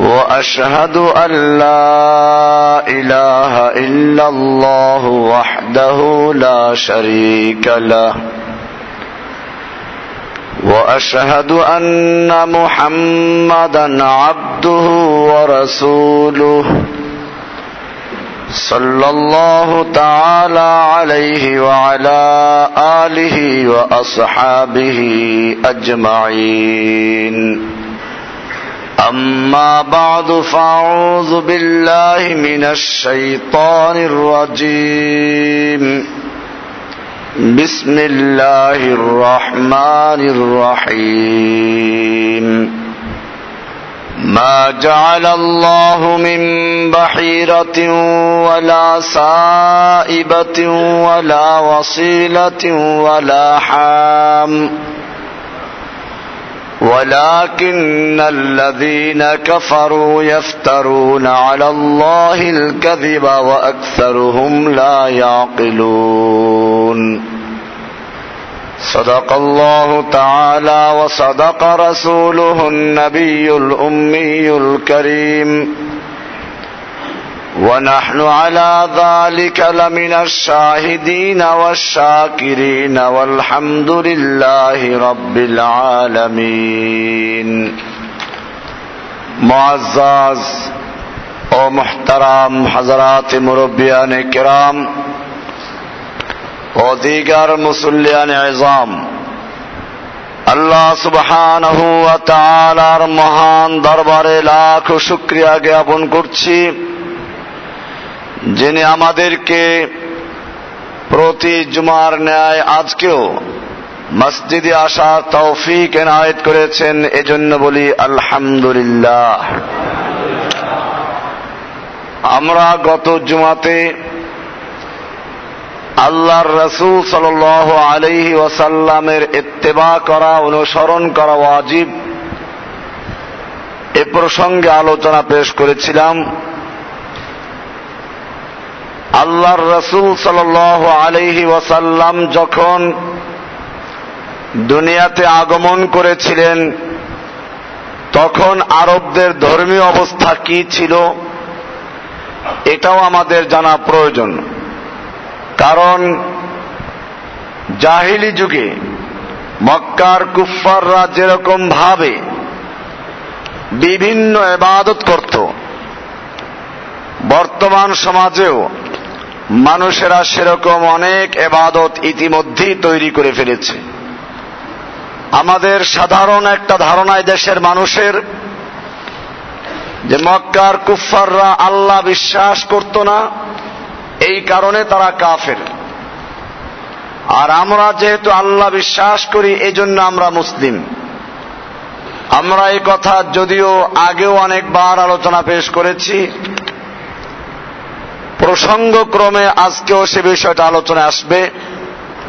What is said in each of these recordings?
وأشهد أن لا إله إلا الله وحده لا شريك له. وأشهد أن محمدا عبده ورسوله صلى الله تعالى عليه وعلى آله وأصحابه أجمعين. أما بعد فأعوذ بالله من الشيطان الرجيم. بسم الله الرحمن الرحيم. ما جعل الله من بحيرة ولا سائبة ولا وصيلة ولا حام. ولكن الذين كفروا يفترون على الله الكذب وأكثرهم لا يعقلون. صدق الله تعالى وصدق رسوله النبي الأمي الكريم. ونحن على ذلك لمن الشاهدين والشاكرين والحمد لله رب العالمين معزز ও محترم حضرات মুরব্বিয়ান کرام ও দিগার মুসল্লিয়ান এজাম আল্লাহ সুবহানাহু ওয়া তাআলার মহান দরবারে লাখ শুকরিয়া জ্ঞাপন করছি যিনি আমাদেরকে প্রতি জুমার ন্যায় আজকেও মসজিদে আসার তৌফিক এনায়েত করেছেন, এজন্য বলি আলহামদুলিল্লাহ। আমরা গত জুমাতে আল্লাহর রসুল সাল আলহি ওয়াসাল্লামের ইত্তেবা করা, অনুসরণ করা ওয়াজিব। এ প্রসঙ্গে আলোচনা পেশ করেছিলাম। আল্লাহর রসুল সাল আলহি ওয়াসাল্লাম যখন দুনিয়াতে আগমন করেছিলেন, তখন আরবদের ধর্মীয় অবস্থা কি ছিল? এটাও আমাদের জানা প্রয়োজন। কারণ জাহিলি যুগে মক্কার কুফাররা যেরকম ভাবে বিভিন্ন এবাদত করত, বর্তমান সমাজেও মানুষেরা সেরকম অনেক এবাদত ইতিমধ্যেই তৈরি করে ফেলেছে। আমাদের সাধারণ একটা ধারণায় দেশের মানুষের যে মক্কার কুফাররা আল্লাহ বিশ্বাস করত না, এই কারণে তারা কাফের। আর আমরা যেহেতু আল্লাহ বিশ্বাস করি এই জন্য আমরা মুসলিম। আমরা এই কথা যদিও আগেও অনেকবার আলোচনা পেশ করেছি। প্রসঙ্গক্রমে আজকেও সে বিষয়টা আলোচনা আসবে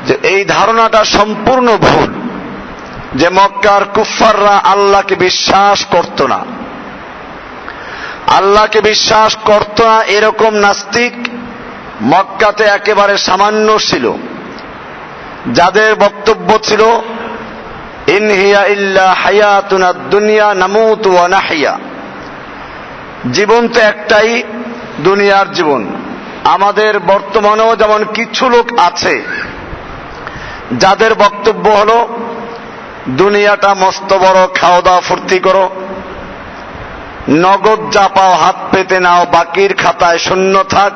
যে এই ধারণাটা সম্পূর্ণ ভুল, যে মক্কার কুফাররা আল্লাহকে বিশ্বাস করত না। আল্লাহকে বিশ্বাস করত না এরকম নাস্তিক মক্কাতে একেবারে সামান্য ছিল। যাদের বক্তব্য ছিল ইনহিয়া ইল্লা হায়াতুনা দুনিয়া নামুত ওয়া নাহিয়া। জীবন তো একটাই দুনিয়ার জীবন। আমাদের বর্তমানেও যেমন কিছু লোক আছে, যাদের বক্তব্য হলো, দুনিয়াটা মস্ত বড় খাওয়া দাওয়া ফুর্তি করো, নগদ যা পাও হাত পেতে নাও, বাকির খাতায় শূন্য থাক,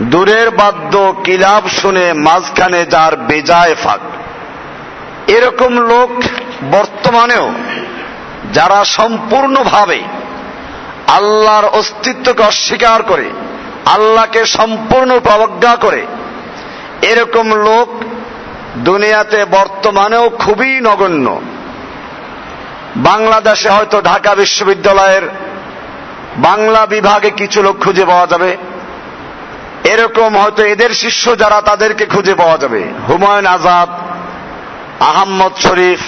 দূরের বাদ্য কিলাব শুনে মাঝখানে যার বেজায় ফাঁক। এরকম লোক বর্তমানেও যারা সম্পূর্ণভাবে আল্লাহর অস্তিত্বকে অস্বীকার করে, আল্লাহকে সম্পূর্ণ অবজ্ঞা করে। এরকম লোক দুনিয়াতে বর্তমানেও খুবই নগণ্য। বাংলাদেশে হয়তো ঢাকা বিশ্ববিদ্যালয়ের বাংলা বিভাগে কিছু লোক খুঁজে পাওয়া যাবে। এরকম হয়তো এদের শিষ্য যারা তাদেরকে খুঁজে পাওয়া যাবে। হুমায়ুন আজাদ, আহম্মদ শরীফ,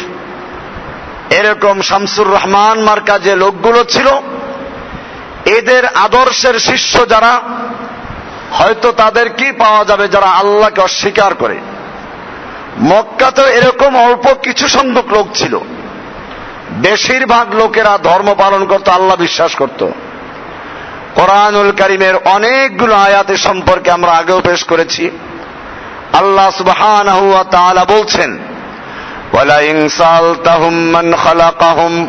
এরকম শামসুর রহমান মার্কা যে লোকগুলো ছিল এদের আদর্শের শিষ্য যারা, হয়তো তাদের কি পাওয়া যাবে যারা আল্লাহকে অস্বীকার করে? মক্কাতে এরকম অল্প কিছু সংখ্যক লোক ছিল। বেশিরভাগ লোকেরা ধর্ম পালন করত, আল্লাহ বিশ্বাস করত। কোরআনুল করিমের অনেকগুলো আয়াতের সম্পর্কে আমরা আগেও পেশ করেছি। আল্লাহ তাআলা বলছেন, ওয়ালাইন সালতাহুম মান খালাকাহুম।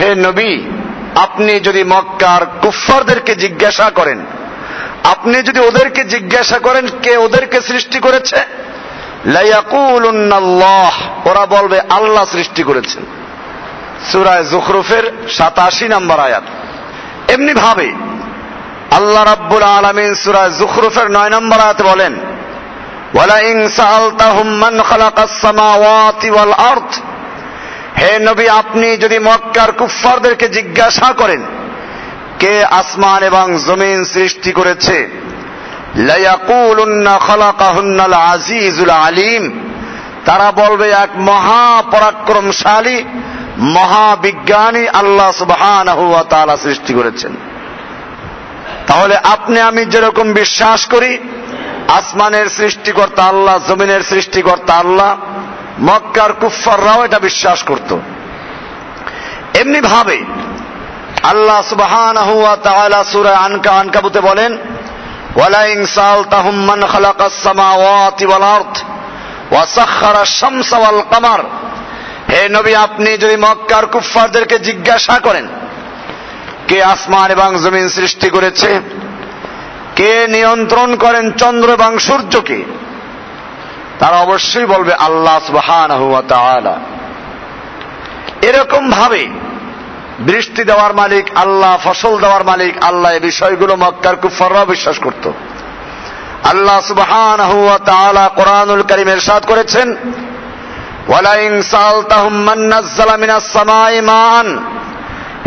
হে নবী, আপনি যদি মক্কার কুফফারদেরকে জিজ্ঞাসা করেন, আপনি যদি ওদেরকে জিজ্ঞাসা করেন কে ওদেরকে সৃষ্টি করেছে? ওরা বলবে, আল্লাহ সৃষ্টি করেছেন। সুরায় জুখরুফের সাতাশি নম্বর আয়াত। এমনি ভাবে আল্লাহ রাব্বুল আলমিন সুরায় জুখরুফের নয় নম্বর আয়াত বলেন ওয়ালাইন সাআলতাহুম মান খালাকাস সামাওয়াতি ওয়াল আরদ। হে নবী, আপনি যদি মক্কার কুফফারদেরকে জিজ্ঞাসা করেন, কে আসমান এবং জমিন সৃষ্টি করেছে, লায়াকুলুন্না খালাকাহুন্নাল আজিজুল আলিম। তারা বলবে, এক মহা পরাক্রমশালী মহাবিজ্ঞানী আল্লাহ সুবহানাহু ওয়া তাআলা সৃষ্টি করেছেন। তাহলে আপনি, আমি যেরকম বিশ্বাস করি আসমানের সৃষ্টিকর্তা আল্লাহ, জমিনের সৃষ্টিকর্তা আল্লাহ, মক্কার কুফাররাও এটা বিশ্বাস করত। এমনি ভাবে আল্লাহ তাআলা সূরা আনকা আনকাবুতে বলেন, ওয়ালাইন সালতাহুম মান খালাকাস সামাওয়াতি ওয়াল আরদ ওয়া সাখখারা শামসা ওয়াল কামার। হে নবী, আপনি যদি মক্কার কুফফারদেরকে জিজ্ঞাসা করেন, কে আসমান এবং জমিন সৃষ্টি করেছে কে নিয়ন্ত্রণ করেন চন্দ্র এবং সূর্যকে তারা অবশ্যই বলবে আল্লাহ তাআলা। এরকম ভাবে বৃষ্টি দেওয়ার মালিক, আল্লাহ ফসল দেওয়ার মালিক, আল্লাহ এই বিষয়গুলো মক্কার কুফাররাও বিশ্বাস করত। আল্লাহ তাআলা কোরআনুল কারীম ইরশাদ করেছেন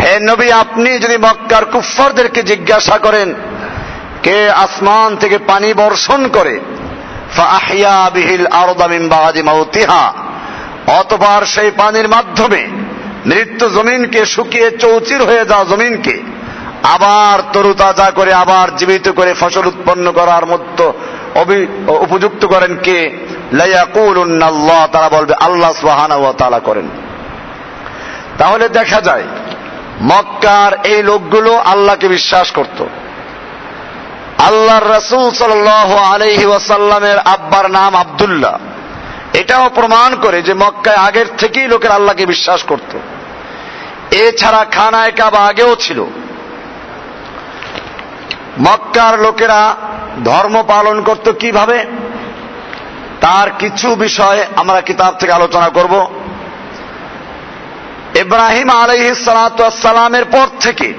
হে নবী, আপনি যদি মক্কার কুফফারদেরকে জিজ্ঞাসা করেন কে আসমান থেকে পানি বর্ষণ করে অতবার সেই পানির মাধ্যমে মৃত্যু জমিনকে শুকিয়ে চৌচির হয়ে যাওয়া জমিনকে আবার তরুতাজা করে, আবার জীবিত করে ফসল উৎপন্ন করার মতো উপযুক্ত করেন কে? লাইয়াকুলুন্নাল্লাহ তারা বলবে আল্লাহ সুবহানাহু ওয়া তাআলা করেন। তাহলে দেখা যায়, মক্কার এই লোকগুলো আল্লাহকে বিশ্বাস করত। আল্লাহর রসুল সাল আলহি ওয়াসাল্লামের আব্বার নাম আবদুল্লাহ। এটাও প্রমাণ করে যে মক্কায় আগের থেকেই লোকের আল্লাহকে বিশ্বাস করত। এছাড়া খানায় কাবা আগেও ছিল। মক্কার লোকেরা ধর্ম পালন করত কীভাবে? তার কিছু বিষয় আমরা কিতাব থেকে আলোচনা করব। ইব্রাহিম আলহ সালাতামের পর থেকে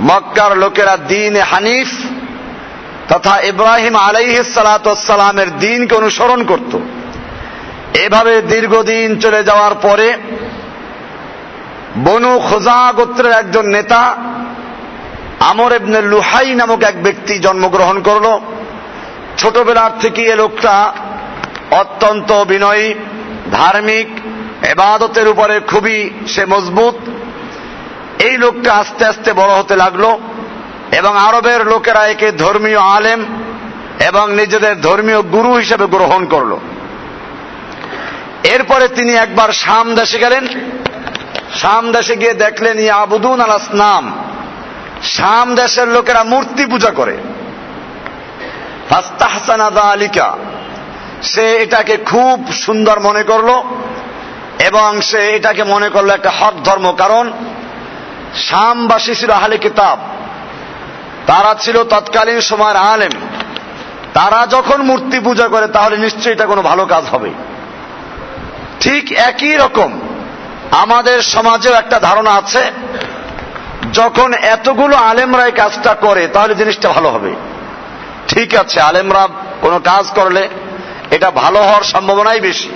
মক্কার লোকেরা দিন হানিফ তথা ইব্রাহিম আলাইহ সালাতামের দিনকে অনুসরণ করত। এভাবে দীর্ঘদিন চলে যাওয়ার পরে বনু খোজা গোত্রের একজন নেতা আমর এবনে লুহাই নামক এক ব্যক্তি জন্মগ্রহণ করল। ছোটবেলার থেকে এ লোকটা অত্যন্ত বিনয়ী ধার্মিক, এবাদতের উপরে খুবই সে মজবুত। এই লোকটা আস্তে আস্তে বড় হতে লাগল। এবং আরবের লোকেরা একে ধর্মীয় আলেম এবং নিজেদের ধর্মীয় গুরু হিসেবে গ্রহণ করল। এরপরে তিনি একবার শাম দেশে গেলেন। শাম দেশে গিয়ে দেখলেন ই আবুদুন আল আসনাম। শাম দেশের লোকেরা মূর্তি পূজা করে। আলিকা সে এটাকে খুব সুন্দর মনে করল এবং সে এটাকে মনে করল একটা হক ধর্ম। কারণ শামবাসী ছিল আহলে কিতাব। তারা ছিল তৎকালীন সময়ের আলেম। তারা যখন মূর্তি পূজা করে, তাহলে নিশ্চয়ই এটা কোনো ভালো কাজ হবে। ঠিক একই রকম আমাদের সমাজেও একটা ধারণা আছে, যখন এতগুলো আলেমরা এই কাজটা করে, তাহলে জিনিসটা ভালো হবে। ঠিক আছে, আলেমরা কোনো কাজ করলে এটা ভালো হওয়ার সম্ভাবনাই বেশি।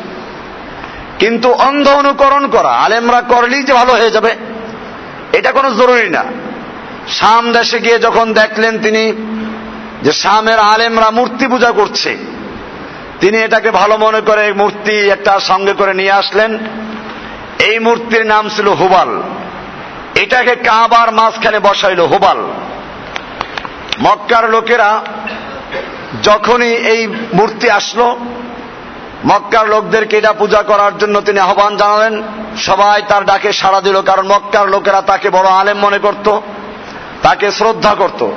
কিন্তু অন্ধ অনুকরণ করা, আলেমরা করলেই যে ভালো হয়ে যাবে, এটা কোনো জরুরি না। শাম দেশে গিয়ে যখন দেখলেন তিনি যে শামের আলেমরা মূর্তি পূজা করছে, তিনি এটাকে ভালো মনে করে মূর্তি একটা সঙ্গে করে নিয়ে আসলেন। এই মূর্তির নাম ছিল হুবাল। এটাকে কাবার মাঝখানে বসাইল হুবাল। মক্কার লোকেরা যখনই এই মূর্তি আসলো, মক্কার লোকদেরকে এটা পূজা করার জন্য তিনি আহ্বান জানালেন। সবাই তার ডাকে সাড়া দিল, কারণ মক্কার লোকেরা তাকে বড় আলেম মনে করত। তাকে শ্রদ্ধা করত।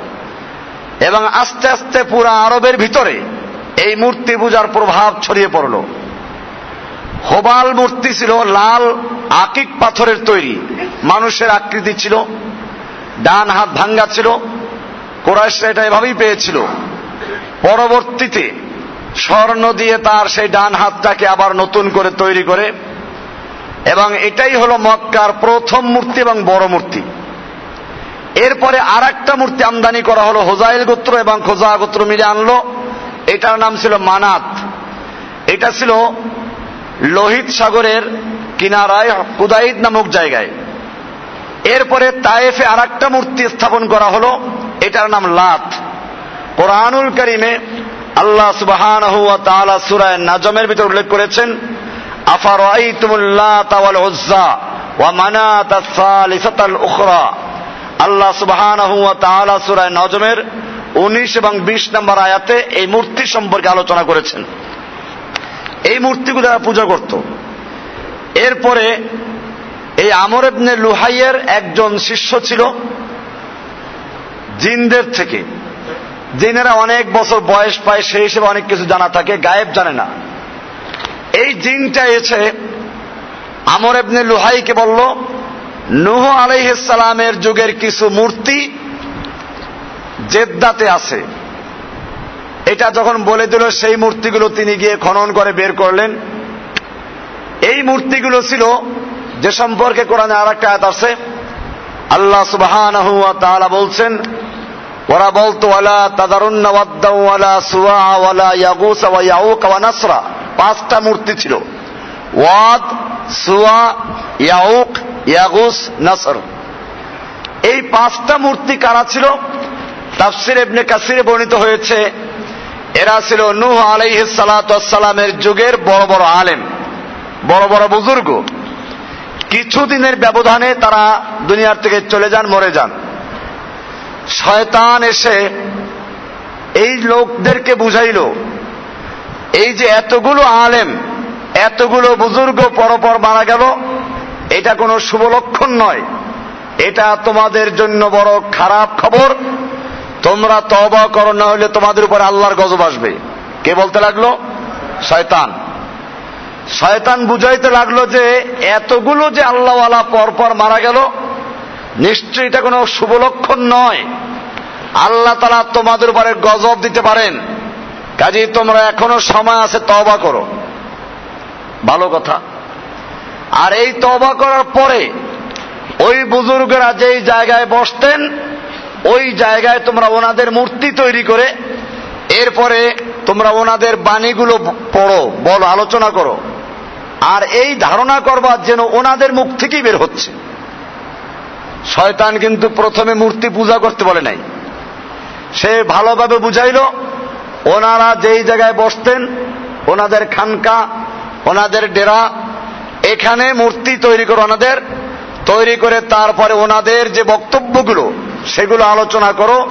এবং আস্তে আস্তে পুরা আরবের ভিতরে এই মূর্তি পূজার প্রভাব ছড়িয়ে পড়ল। হোবাল মূর্তি ছিল লাল আকিক পাথরের তৈরি। মানুষের আকৃতি ছিল, ডান হাত ভাঙ্গা ছিল কোরআশরা এটা এভাবেই পেয়েছিল। পরবর্তীতে স্বর্ণ দিয়ে তার সেই ডান হাতটাকে আবার নতুন করে তৈরি করে। এবং এটাই হলো মক্কার প্রথম মূর্তি এবং বড় মূর্তি। এরপরে আর একটা মূর্তি আমদানি করা হলো, হোজাইল গোত্র এবং খোজা গোত্র মিলে আনলো। এটার নাম ছিল মানাত। এটা ছিল লোহিত সাগরের কিনারায় কুদাইদ নামক জায়গায়। এরপরে তায়েফে আর একটা মূর্তি স্থাপন করা হলো, এটার নাম লাত। কোরআনুল করিমে আল্লাহ সুবাহান সুরায় নাজমের ভিতর উল্লেখ করেছেন আফার ওয়া মানাত সালিসাতাল উখরা। আল্লাহ সুবাহান সুরায় নজমের উনিশ এবং বিশ নম্বর আয়াতে এই মূর্তি সম্পর্কে আলোচনা করেছেন। এই মূর্তিগুলো তারা পূজা করত, এরপরে এই আমর এবনে লুহাইয়ের একজন শিষ্য ছিল, জিনদের থেকে। জিনেরা অনেক বছর বয়স পায়, সেই হিসেবে অনেক কিছু জানা থাকে, গায়েব জানে না। এই জিনটা এসে আমর এবনে লুহাইকে বলল নুহ আলাইসালামের যুগের কিছু মূর্তি জেদ্দাতে আছে। এটা যখন বলে দিল, সেই মূর্তিগুলো তিনি গিয়ে খনন করে বের করলেন। এই মূর্তিগুলো ছিল, যে সম্পর্কে কোরআনে আর একটা আয়াত আছে, আল্লাহ সুবহান বলছেন, ওরা বলতো সুয়া ওয়ালা ওয়া পাঁচটা মূর্তি ছিল। ওয়াদ, সুয়া, ইয়াউক ইয়াগুস নাসর। এই পাঁচটা মূর্তি কারা ছিল? তাফসির ইবনে কাসিরে বর্ণিত হয়েছে, এরা ছিল নূহ আলাইহিস সালামের যুগের বড় বড় আলেম, বড় বড় বুজুর্গ। কিছুদিনের ব্যবধানে তারা দুনিয়ার থেকে চলে যান, মরে যান। শয়তান এসে এই লোকদেরকে বুঝাইল, এই যে এতগুলো আলেম, এতগুলো বুজুর্গ পরপর মারা গেল এটা কোনো শুভ লক্ষণ নয়। এটা তোমাদের জন্য বড় খারাপ খবর। তোমরা তবা করো, না হলে তোমাদের উপর আল্লাহর গজব আসবে। কে বলতে লাগল? শয়তান। শয়তান বুঝাইতে লাগল যে, এতগুলো যে আল্লাহওয়ালা পরপর মারা গেল, নিশ্চয়ই এটা কোনো শুভ লক্ষণ নয়। আল্লাহ তারা তোমাদের উপরে গজব দিতে পারেন। কাজেই তোমরা এখনও সময় আছে তবা করো। ভালো কথা। আর এই তবা করার পরে ওই বুজুর্গরা যেই জায়গায় বসতেন, ওই জায়গায় তোমরা ওনাদের মূর্তি তৈরি করে, এরপরে তোমরা ওনাদের বাণীগুলো পড়ো, বলো, আলোচনা করো। আর এই ধারণা করবার যেন ওনাদের মুখ থেকেই বের হচ্ছে। শয়তান কিন্তু প্রথমে মূর্তি পূজা করতে বলে নাই। সে ভালোভাবে বুঝাইল, ওনারা যেই জায়গায় বসতেন, ওনাদের খানকা, ওনাদের ডেরা এখানে মূর্তি তৈরি করো ওনাদের, তৈরি করে তারপরে ওনাদের যে বক্তব্যগুলো, সেগুলো আলোচনা করো,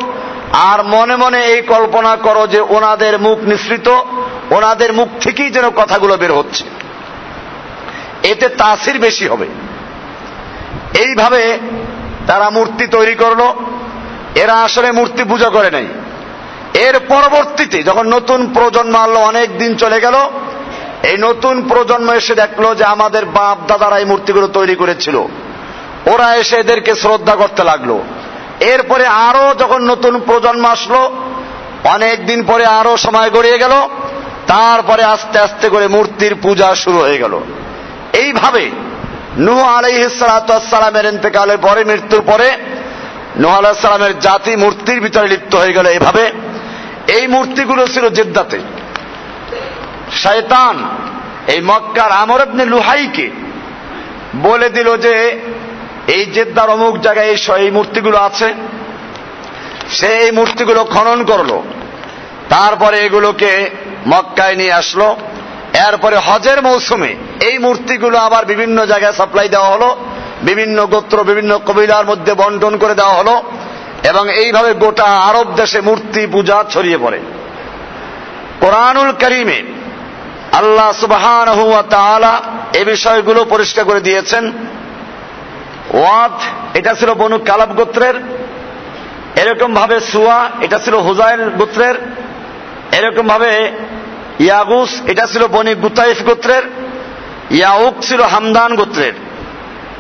আর মনে মনে এই কল্পনা করো যে ওনাদের মুখ নিঃসৃত, ওনাদের মুখ থেকেই যেন কথাগুলো বের হচ্ছে। এতে তাসির বেশি হবে। এইভাবে তারা মূর্তি তৈরি করল, এরা আসলে মূর্তি পূজা করে নাই। এর পরবর্তীতে যখন নতুন প্রজন্ম আনলো অনেক দিন চলে গেল এই নতুন প্রজন্ম এসে দেখল যে আমাদের বাপ দাদারা এই মূর্তিগুলো তৈরি করেছিল। ওরা এসে এদেরকে শ্রদ্ধা করতে লাগল। এরপরে আরও যখন নতুন প্রজন্ম আসলো, অনেক দিন পরে আরও সময় গড়িয়ে গেল, তারপরে আস্তে আস্তে করে মূর্তির পূজা শুরু হয়ে গেল। এইভাবে নুহ আলাইহিসালামের ইন্তেকালের পরে, মৃত্যুর পরে নুহ আলাহিসাল্লামের জাতি মূর্তির ভিতরে লিপ্ত হয়ে গেল। এভাবে এই মূর্তিগুলো ছিল জেদ্দাতে। শয়তান, এই মক্কার আমর আপনি লুহাইকে বলে দিল যে, এই জেদ্দার অমুক জায়গায় এই মূর্তিগুলো আছে। সে এই মূর্তিগুলো খনন করল। তারপরে এগুলোকে মক্কায় নিয়ে আসলো। এরপরে হজের মৌসুমে এই মূর্তিগুলো আবার বিভিন্ন জায়গায় সাপ্লাই দেওয়া হলো। বিভিন্ন গোত্র, বিভিন্ন কবিলার মধ্যে বন্টন করে দেওয়া হলো। এবং এইভাবে গোটা আরব দেশে মূর্তি পূজা ছড়িয়ে পড়ে। কোরআনুল করিমে আল্লাহ সুবাহান এ বিষয়গুলো পরিষ্কার করে দিয়েছেন। ওয়াদ, এটা ছিল বনু কালাব গোত্রের। এরকম ভাবে সুয়া, এটা ছিল হুজাইন গোত্রের। এরকম ভাবে ইয়াগুস, এটা ছিল বনি গুতাইফ গোত্রের। ইয়াউক ছিল হামদান গোত্রের।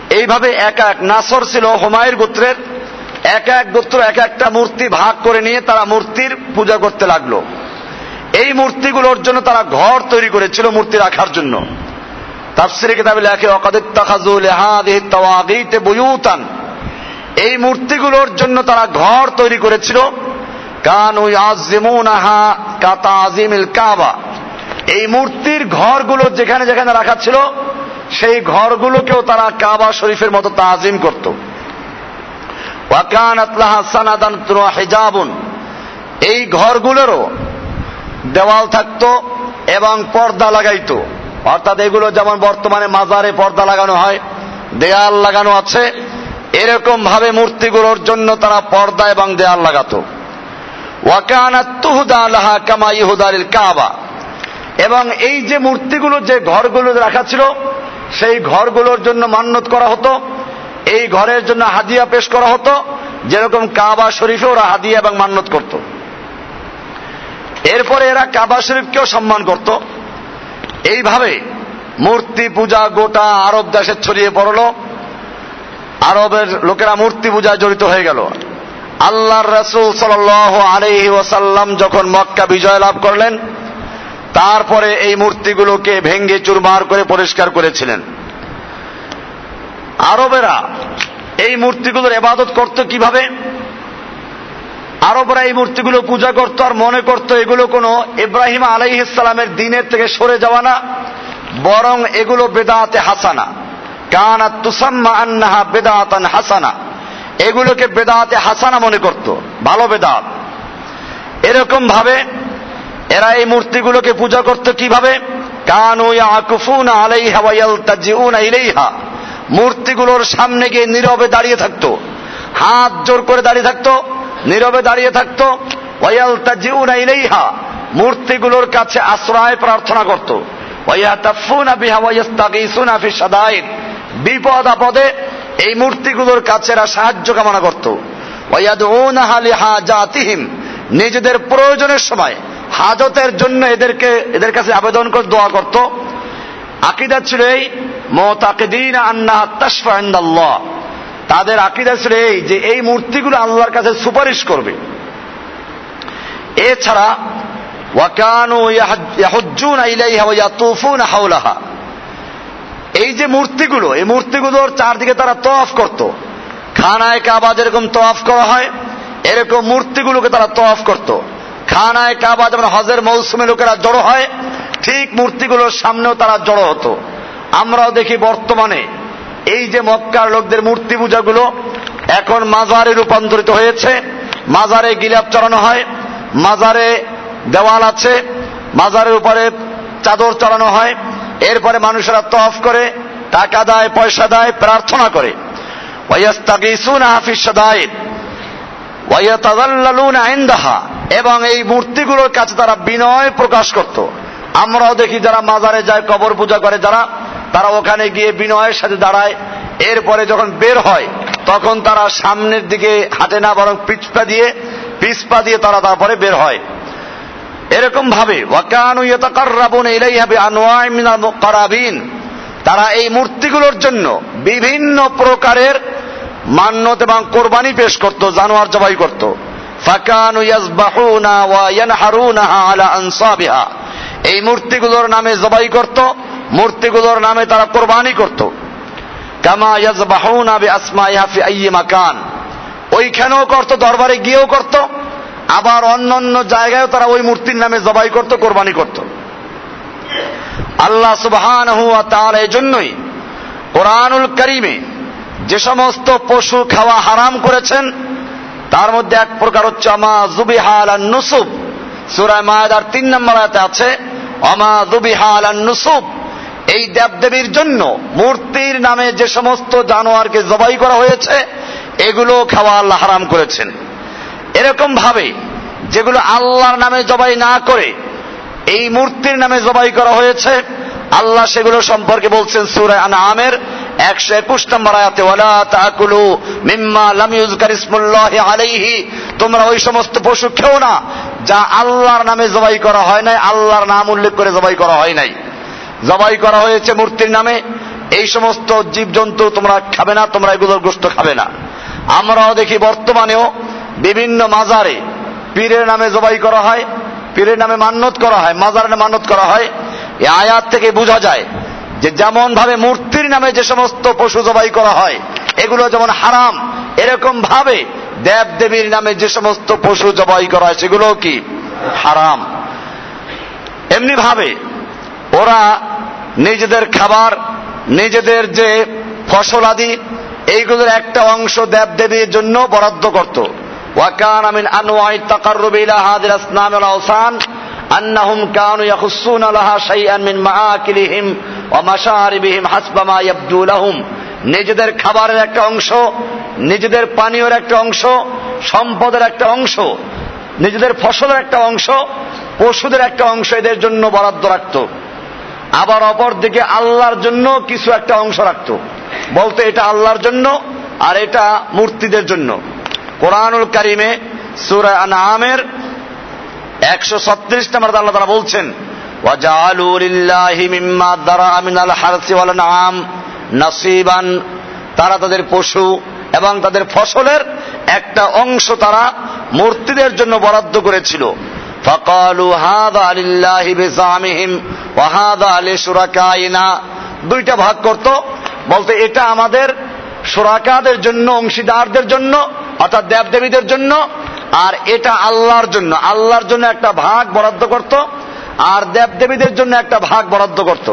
এইভাবে এক এক, নাসর ছিল হোমায়ের গোত্রের। এক এক গোত্র এক একটা মূর্তি ভাগ করে নিয়ে তারা মূর্তির পূজা করতে লাগল। এই মূর্তিগুলোর জন্য তারা ঘর তৈরি করেছিল মূর্তি রাখার জন্য। তাফসিরে কিতাবে লেখে অকাদিত্তাখাজুল হাদিতে বুয়ুতান। এই মূর্তিগুলোর জন্য তারা ঘর তৈরি করেছিল। কানু ইয়াজিমুনাহা কাতা আজিমিল কাবা। এই মূর্তির ঘরগুলো যেখানে যেখানে রাখা ছিল, সেই ঘরগুলোকেও তারা কাবা শরীফের মতো তাজিম করত। হেজাবুন। এই ঘরগুলোরও দেওয়াল থাকতো এবং পর্দা লাগাইতো। অর্থাৎ এগুলো যেমন বর্তমানে মাজারে পর্দা লাগানো হয়, দেয়াল লাগানো আছে এরকম ভাবে মূর্তিগুলোর জন্য তারা পর্দা এবং দেয়াল লাগাতো। কাবা। এবং এই যে মূর্তিগুলো, যে ঘরগুলো রাখা ছিল, সেই ঘরগুলোর জন্য মান্যত করা হতো। এই ঘরের জন্য হাদিয়া পেশ করা হতো, যেরকম কাবা শরীফে ওরা হাদিয়া এবং মান্যত করত। এরপরে এরা কাবা শরীফকেও সম্মান করত। এইভাবে মূর্তি পূজা গোটা আরব দেশে ছড়িয়ে পড়ল। আরবের লোকেরা মূর্তি পূজায় জড়িত হয়ে গেল। আল্লাহর রসুল সাল আলহি ওসাল্লাম যখন মক্কা বিজয় লাভ করলেন, তারপরে এই মূর্তিগুলোকে ভেঙ্গে চুরমার করে পরিষ্কার করেছিলেন। আরবেরা এই মূর্তিগুলোর এবাদত করত কীভাবে? আরবরা এই মূর্তিগুলো পূজা করত আর মনে করত এগুলো কোনো ইব্রাহিম আলাই ইসলামের দিনের থেকে সরে যাওয়া না, বরং এগুলো বেদাতে হাসানা। কানা তুসাম্মা আন্নাহা বেদাতান হাসানা। এগুলোকে বেদাতে হাসানা মনে করত, ভালো বেদাত। এরকম ভাবে এরা এই মূর্তিগুলোকে পূজা করত কীভাবে? মূর্তিগুলোর সামনে গিয়ে নীরবে দাঁড়িয়ে থাকতো, হাত জোর করে দাঁড়িয়ে থাকতো নীরবে দাঁড়িয়ে থাকতো। মূর্তিগুলোর কাছে আশ্রয় প্রার্থনা করত। বিপদ আপদে এই মূর্তিগুলোর কাছে এরা সাহায্য কামনা করত। নিজেদের প্রয়োজনের সময় হাজতের জন্য এদেরকে, এদের কাছে আবেদন করে দোয়া করত। আকিদা ছিল এই, মোতাকিদিন আন্না তাসফা তাদের আকিদা ছিল এই যে এই মূর্তিগুলো আল্লাহর কাছে সুপারিশ করবে। এছাড়া হাওলাহা। এই যে মূর্তিগুলো, এই মূর্তিগুলোর চারদিকে তারা তফ করত। খানায় কাবা যেরকম তফ করা হয়, এরকম মূর্তিগুলোকে তারা তফ করত। খানায় কাবা যেমন হজের মৌসুমে লোকেরা জড়ো হয়, ঠিক মূর্তিগুলোর সামনেও তারা জড়ো হতো। আমরাও দেখি বর্তমানে এই যে মক্কার লোকদের মূর্তি পূজাগুলো এখন মাজারে রূপান্তরিত হয়েছে। মাজারে গিলাপ চড়ানো হয়, মাজারে দেওয়াল আছে, মাজারের উপরে চাদর চড়ানো হয়। এরপরে মানুষেরা তফ করে, টাকা দেয়, পয়সা দেয়, প্রার্থনা করে। এবং এই মূর্তিগুলোর কাছে তারা বিনয় প্রকাশ করত। আমরাও দেখি যারা মাজারে যায় কবর পূজা করে, যারা তারা ওখানে গিয়ে বিনয়ের সাথে দাঁড়ায়। এরপরে যখন বের হয়, তখন তারা সামনের দিকে হাঁটে না, বরং পিছপা দিয়ে পিছপা দিয়ে তারা তারপরে বের হয়। এরকম ভাবে তারা এই মূর্তিগুলোর জন্য বিভিন্ন প্রকারের মান্যত এবং কোরবানি পেশ করত, জানোয়ার জবাই করত। এই মূর্তিগুলোর নামে জবাই করত। মূর্তিগুলোর নামে তারা কোরবানি করত। কামা ইয়াজবাহুনা বিআসমাইহা ফি আইয়ি মাকান। ওইখানেও করত, দরবারে গিয়েও করত। আবার অন্য অন্য জায়গায়ও তারা ওই মূর্তির নামে জবাই করত, কোরবানি করত। আল্লাহ সুবহানাহু ওয়া তাআলা এজন্যই কোরআনুল করিমে যে সমস্ত পশু খাওয়া হারাম করেছেন, তার মধ্যে এক প্রকার হচ্ছে আমা জুবিহাল আর নুসুব। সুরায় মায়াদার তিন নম্বর আয়াতে আছে অমা জুবিহাল আর নুসুব। এই দেবদেবীর জন্য মূর্তির নামে যে সমস্ত জানোয়ারকে জবাই করা হয়েছে, এগুলো খাওয়া আল্লাহ হারাম করেছেন। এরকম ভাবে যেগুলো আল্লাহর নামে জবাই না করে এই মূর্তির নামে জবাই করা হয়েছে, আল্লাহ সেগুলো সম্পর্কে বলছেন সুরায় আনামের একশো একুশ নম্বর আয়াতে, ওয়ালা তাকুলু মিম্মা লাম ইসমুল্লাহি আলাইহি তোমরা ওই সমস্ত পশু খেও না, যা আল্লাহর নামে জবাই করা হয় নাই, আল্লাহর নাম উল্লেখ করে জবাই করা হয় নাই। জবাই করা হয়েছে মূর্তির নামে। এই সমস্ত জীবজন্তু তোমরা খাবে না, তোমরা এগুলোর গোস্ত খাবে না। আমরাও দেখি বর্তমানেও বিভিন্ন মাজারে পীরের নামে জবাই করা হয়, পীরের নামে মান্যত করা হয়, মাজার নামে মান্যত করা হয়। এই আয়াত থেকে বোঝা যায় যে যেমন ভাবে মূর্তির নামে যে সমস্ত পশু জবাই করা হয়, এগুলো যেমন হারাম এরকম ভাবে দেব দেবীর নামে যে সমস্ত পশু জবাই করা হয় সেগুলো কি? হারাম। এমনি ভাবে ওরা নিজেদের খাবার, নিজেদের যে ফসল আদি, এইগুলোর একটা অংশ দেব দেবীর জন্য বরাদ্দ করত। ওয়াকান আমিন আনোয়াই তাকাররুব ইলা হাদিল আসনাম আল আওসান, আন্নাহুম কানু ইয়াখুসসুনা লাহা শাইআন মিন মাআকিলিহিম ওয়া মাশারিবিহিম হাসবা মা ইয়াবদু লাহুম। নিজেদের খাবারের একটা অংশ, নিজেদের পানীয়ের একটা অংশ, সম্পদের একটা অংশ, নিজেদের ফসলের একটা অংশ, পশুদের একটা অংশ এদের জন্য বরাদ্দ রাখত। আবার অপর দিকে আল্লাহর জন্য কিছু একটা অংশ রাখত বলতে এটা আল্লাহর জন্য আর এটা মূর্তিদের জন্য কোরআনুল কারিমে সুরা আনামের একশো ছত্রিশ নম্বর আল্লাহ তারা বলছেন وَجَعَلُوا لِلَّهِ مِمَّا ذَرَأَ مِنَ الْحَرْثِ وَالْأَنْعَامِ نَصِيبًا তারা তাদের পশু এবং তাদের ফসলের একটা অংশ তারা মূর্তিদের জন্য বরাদ্দ করেছিল فقالوا هذا لله بزعمهم وهذا لشركائنا দুইটা ভাগ করত বলতে এটা আমাদের সুরাকাদের জন্য অংশীদারদের জন্য অর্থাৎ দেবদেবীদের জন্য আর এটা আল্লাহর জন্য আল্লাহর জন্য একটা ভাগ বরাদ্দ করত আর দেবদেবীদের জন্য একটা ভাগ বরাদ্দ করত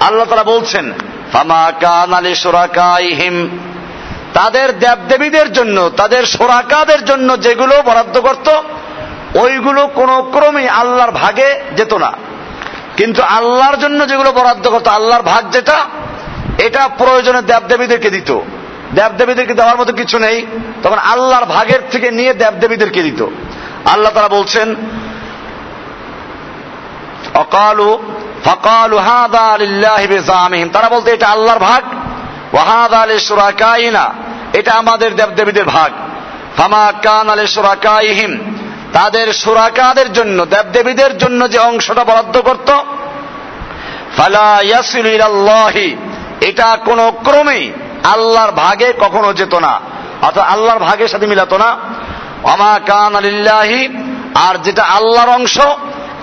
আল্লাহ তারা বলছেন ফামা কান আলী সুরাকাইহিম তাদের দেবদেবীদের জন্য তাদের সোরাকাদের জন্য যেগুলো বরাদ্দ করত ওইগুলো কোন ক্রমে আল্লাহর ভাগে যেত না। কিন্তু আল্লাহর জন্য যেগুলো বরাদ্দ করতো, আল্লাহর ভাগ যেটা, এটা প্রয়োজনে দেবদেবীদেরকে দিত। দেবদেবীদেরকে দেওয়ার মতো কিছু নেই, তখন আল্লাহর ভাগের থেকে নিয়ে দেবদেবীদেরকে দিত। আল্লাহ তারা বলছেন, অকালু ফকালু হাদা লিল্লাহি বিজামিহিম। তারা বলতে, এটা আল্লাহর ভাগ। ওয়াহাদা আলী সুরাকাইনা এটা আমাদের দেবদেবীদের ভাগ। ফামা কান আলী সুরাকাইহিম তাদের সুরাকাদের জন্য, দেবদেবীদের জন্য যে অংশটা বরাদ্দ করত এটা কোন ক্রমেই আল্লাহর ভাগে কখনো যেত না, অর্থাৎ আল্লাহর ভাগের সাথে মিলাত না। অমা কান আলিল্লাহি আর যেটা আল্লাহর অংশ,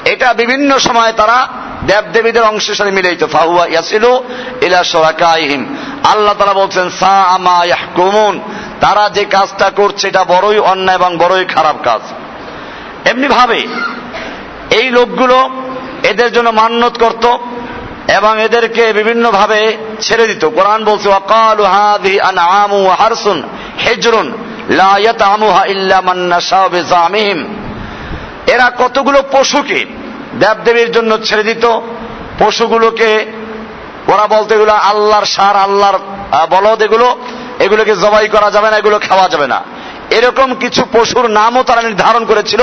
এটা বিভিন্ন সময় তারা দেবদেবীদের অংশের সাথে মিলাইত। ফাহুয়া ইয়াসিলু ইলা সুরাকাইহিম। আল্লাহ তারা বলছেন সা আমা ইয়াহকুমুন। তারা যে কাজটা করছে, এটা বড়ই অন্যায় এবং বড়ই খারাপ কাজ। এমনি ভাবে এই লোকগুলো এদের জন্য মান্যত করত এবং এদেরকে বিভিন্ন ভাবে ছেড়ে দিত। কোরআন বলছে, ওয়াকালু হাদি আনআমু ওয়া হারসুন হিজরুন লা ইয়াতআমুহা ইল্লা মান নাশাউ বিজামিহিম। এরা কতগুলো পশুকে দেবদেবীর জন্য ছেড়ে দিত। পশুগুলোকে ওরা বলতে, এগুলো আল্লাহর সার, আল্লাহর বলদ, এগুলো, এগুলোকে জবাই করা যাবে না, এগুলো খাওয়া যাবে না। এরকম কিছু পশুর নামও তারা নির্ধারণ করেছিল।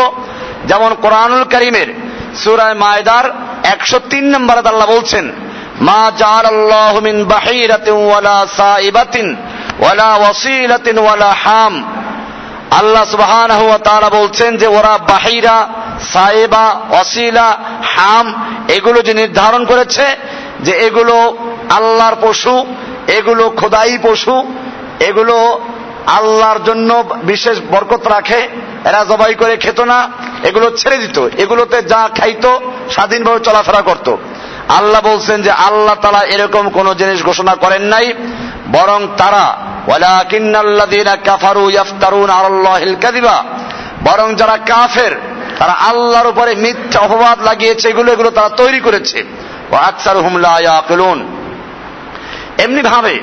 যেমন কোরআনুল করিমের সুরায় মায়দার একশো তিন নম্বরে আল্লাহ বলছেন, মা জার আল্লাহ মিন বাহিরাতিন ওয়ালা সাইবাতিন ওয়ালা ওয়াসিলাতিন ওয়ালা হাম। আল্লাহ সুবহানাহু ওয়া তাআলা বলছেন যে ওরা বাহিরা, সাইবা অসিলা হাম, এগুলো যে নির্ধারণ করেছে যে এগুলো আল্লাহর পশু, এগুলো খোদাই পশু, এগুলো আল্লাহর জন্য বিশেষ বরকত রাখে, এরা জবাই করে খেত না, এগুলো ছেড়ে দিত। এগুলোতে যা খাইতো, স্বাধীনভাবে চলাফেরা করত। আল্লাহ বলছেন যে আল্লাহ তালা এরকম কোন জিনিস ঘোষণা করেন নাই, বরং তারা কাফারু ইয়াফতারুন বরং যারা কাফের, তারা আল্লাহর উপরে মিথ্যা অপবাদ লাগিয়েছে, এগুলো এগুলো তারা তৈরি করেছে। এমনি ভাবে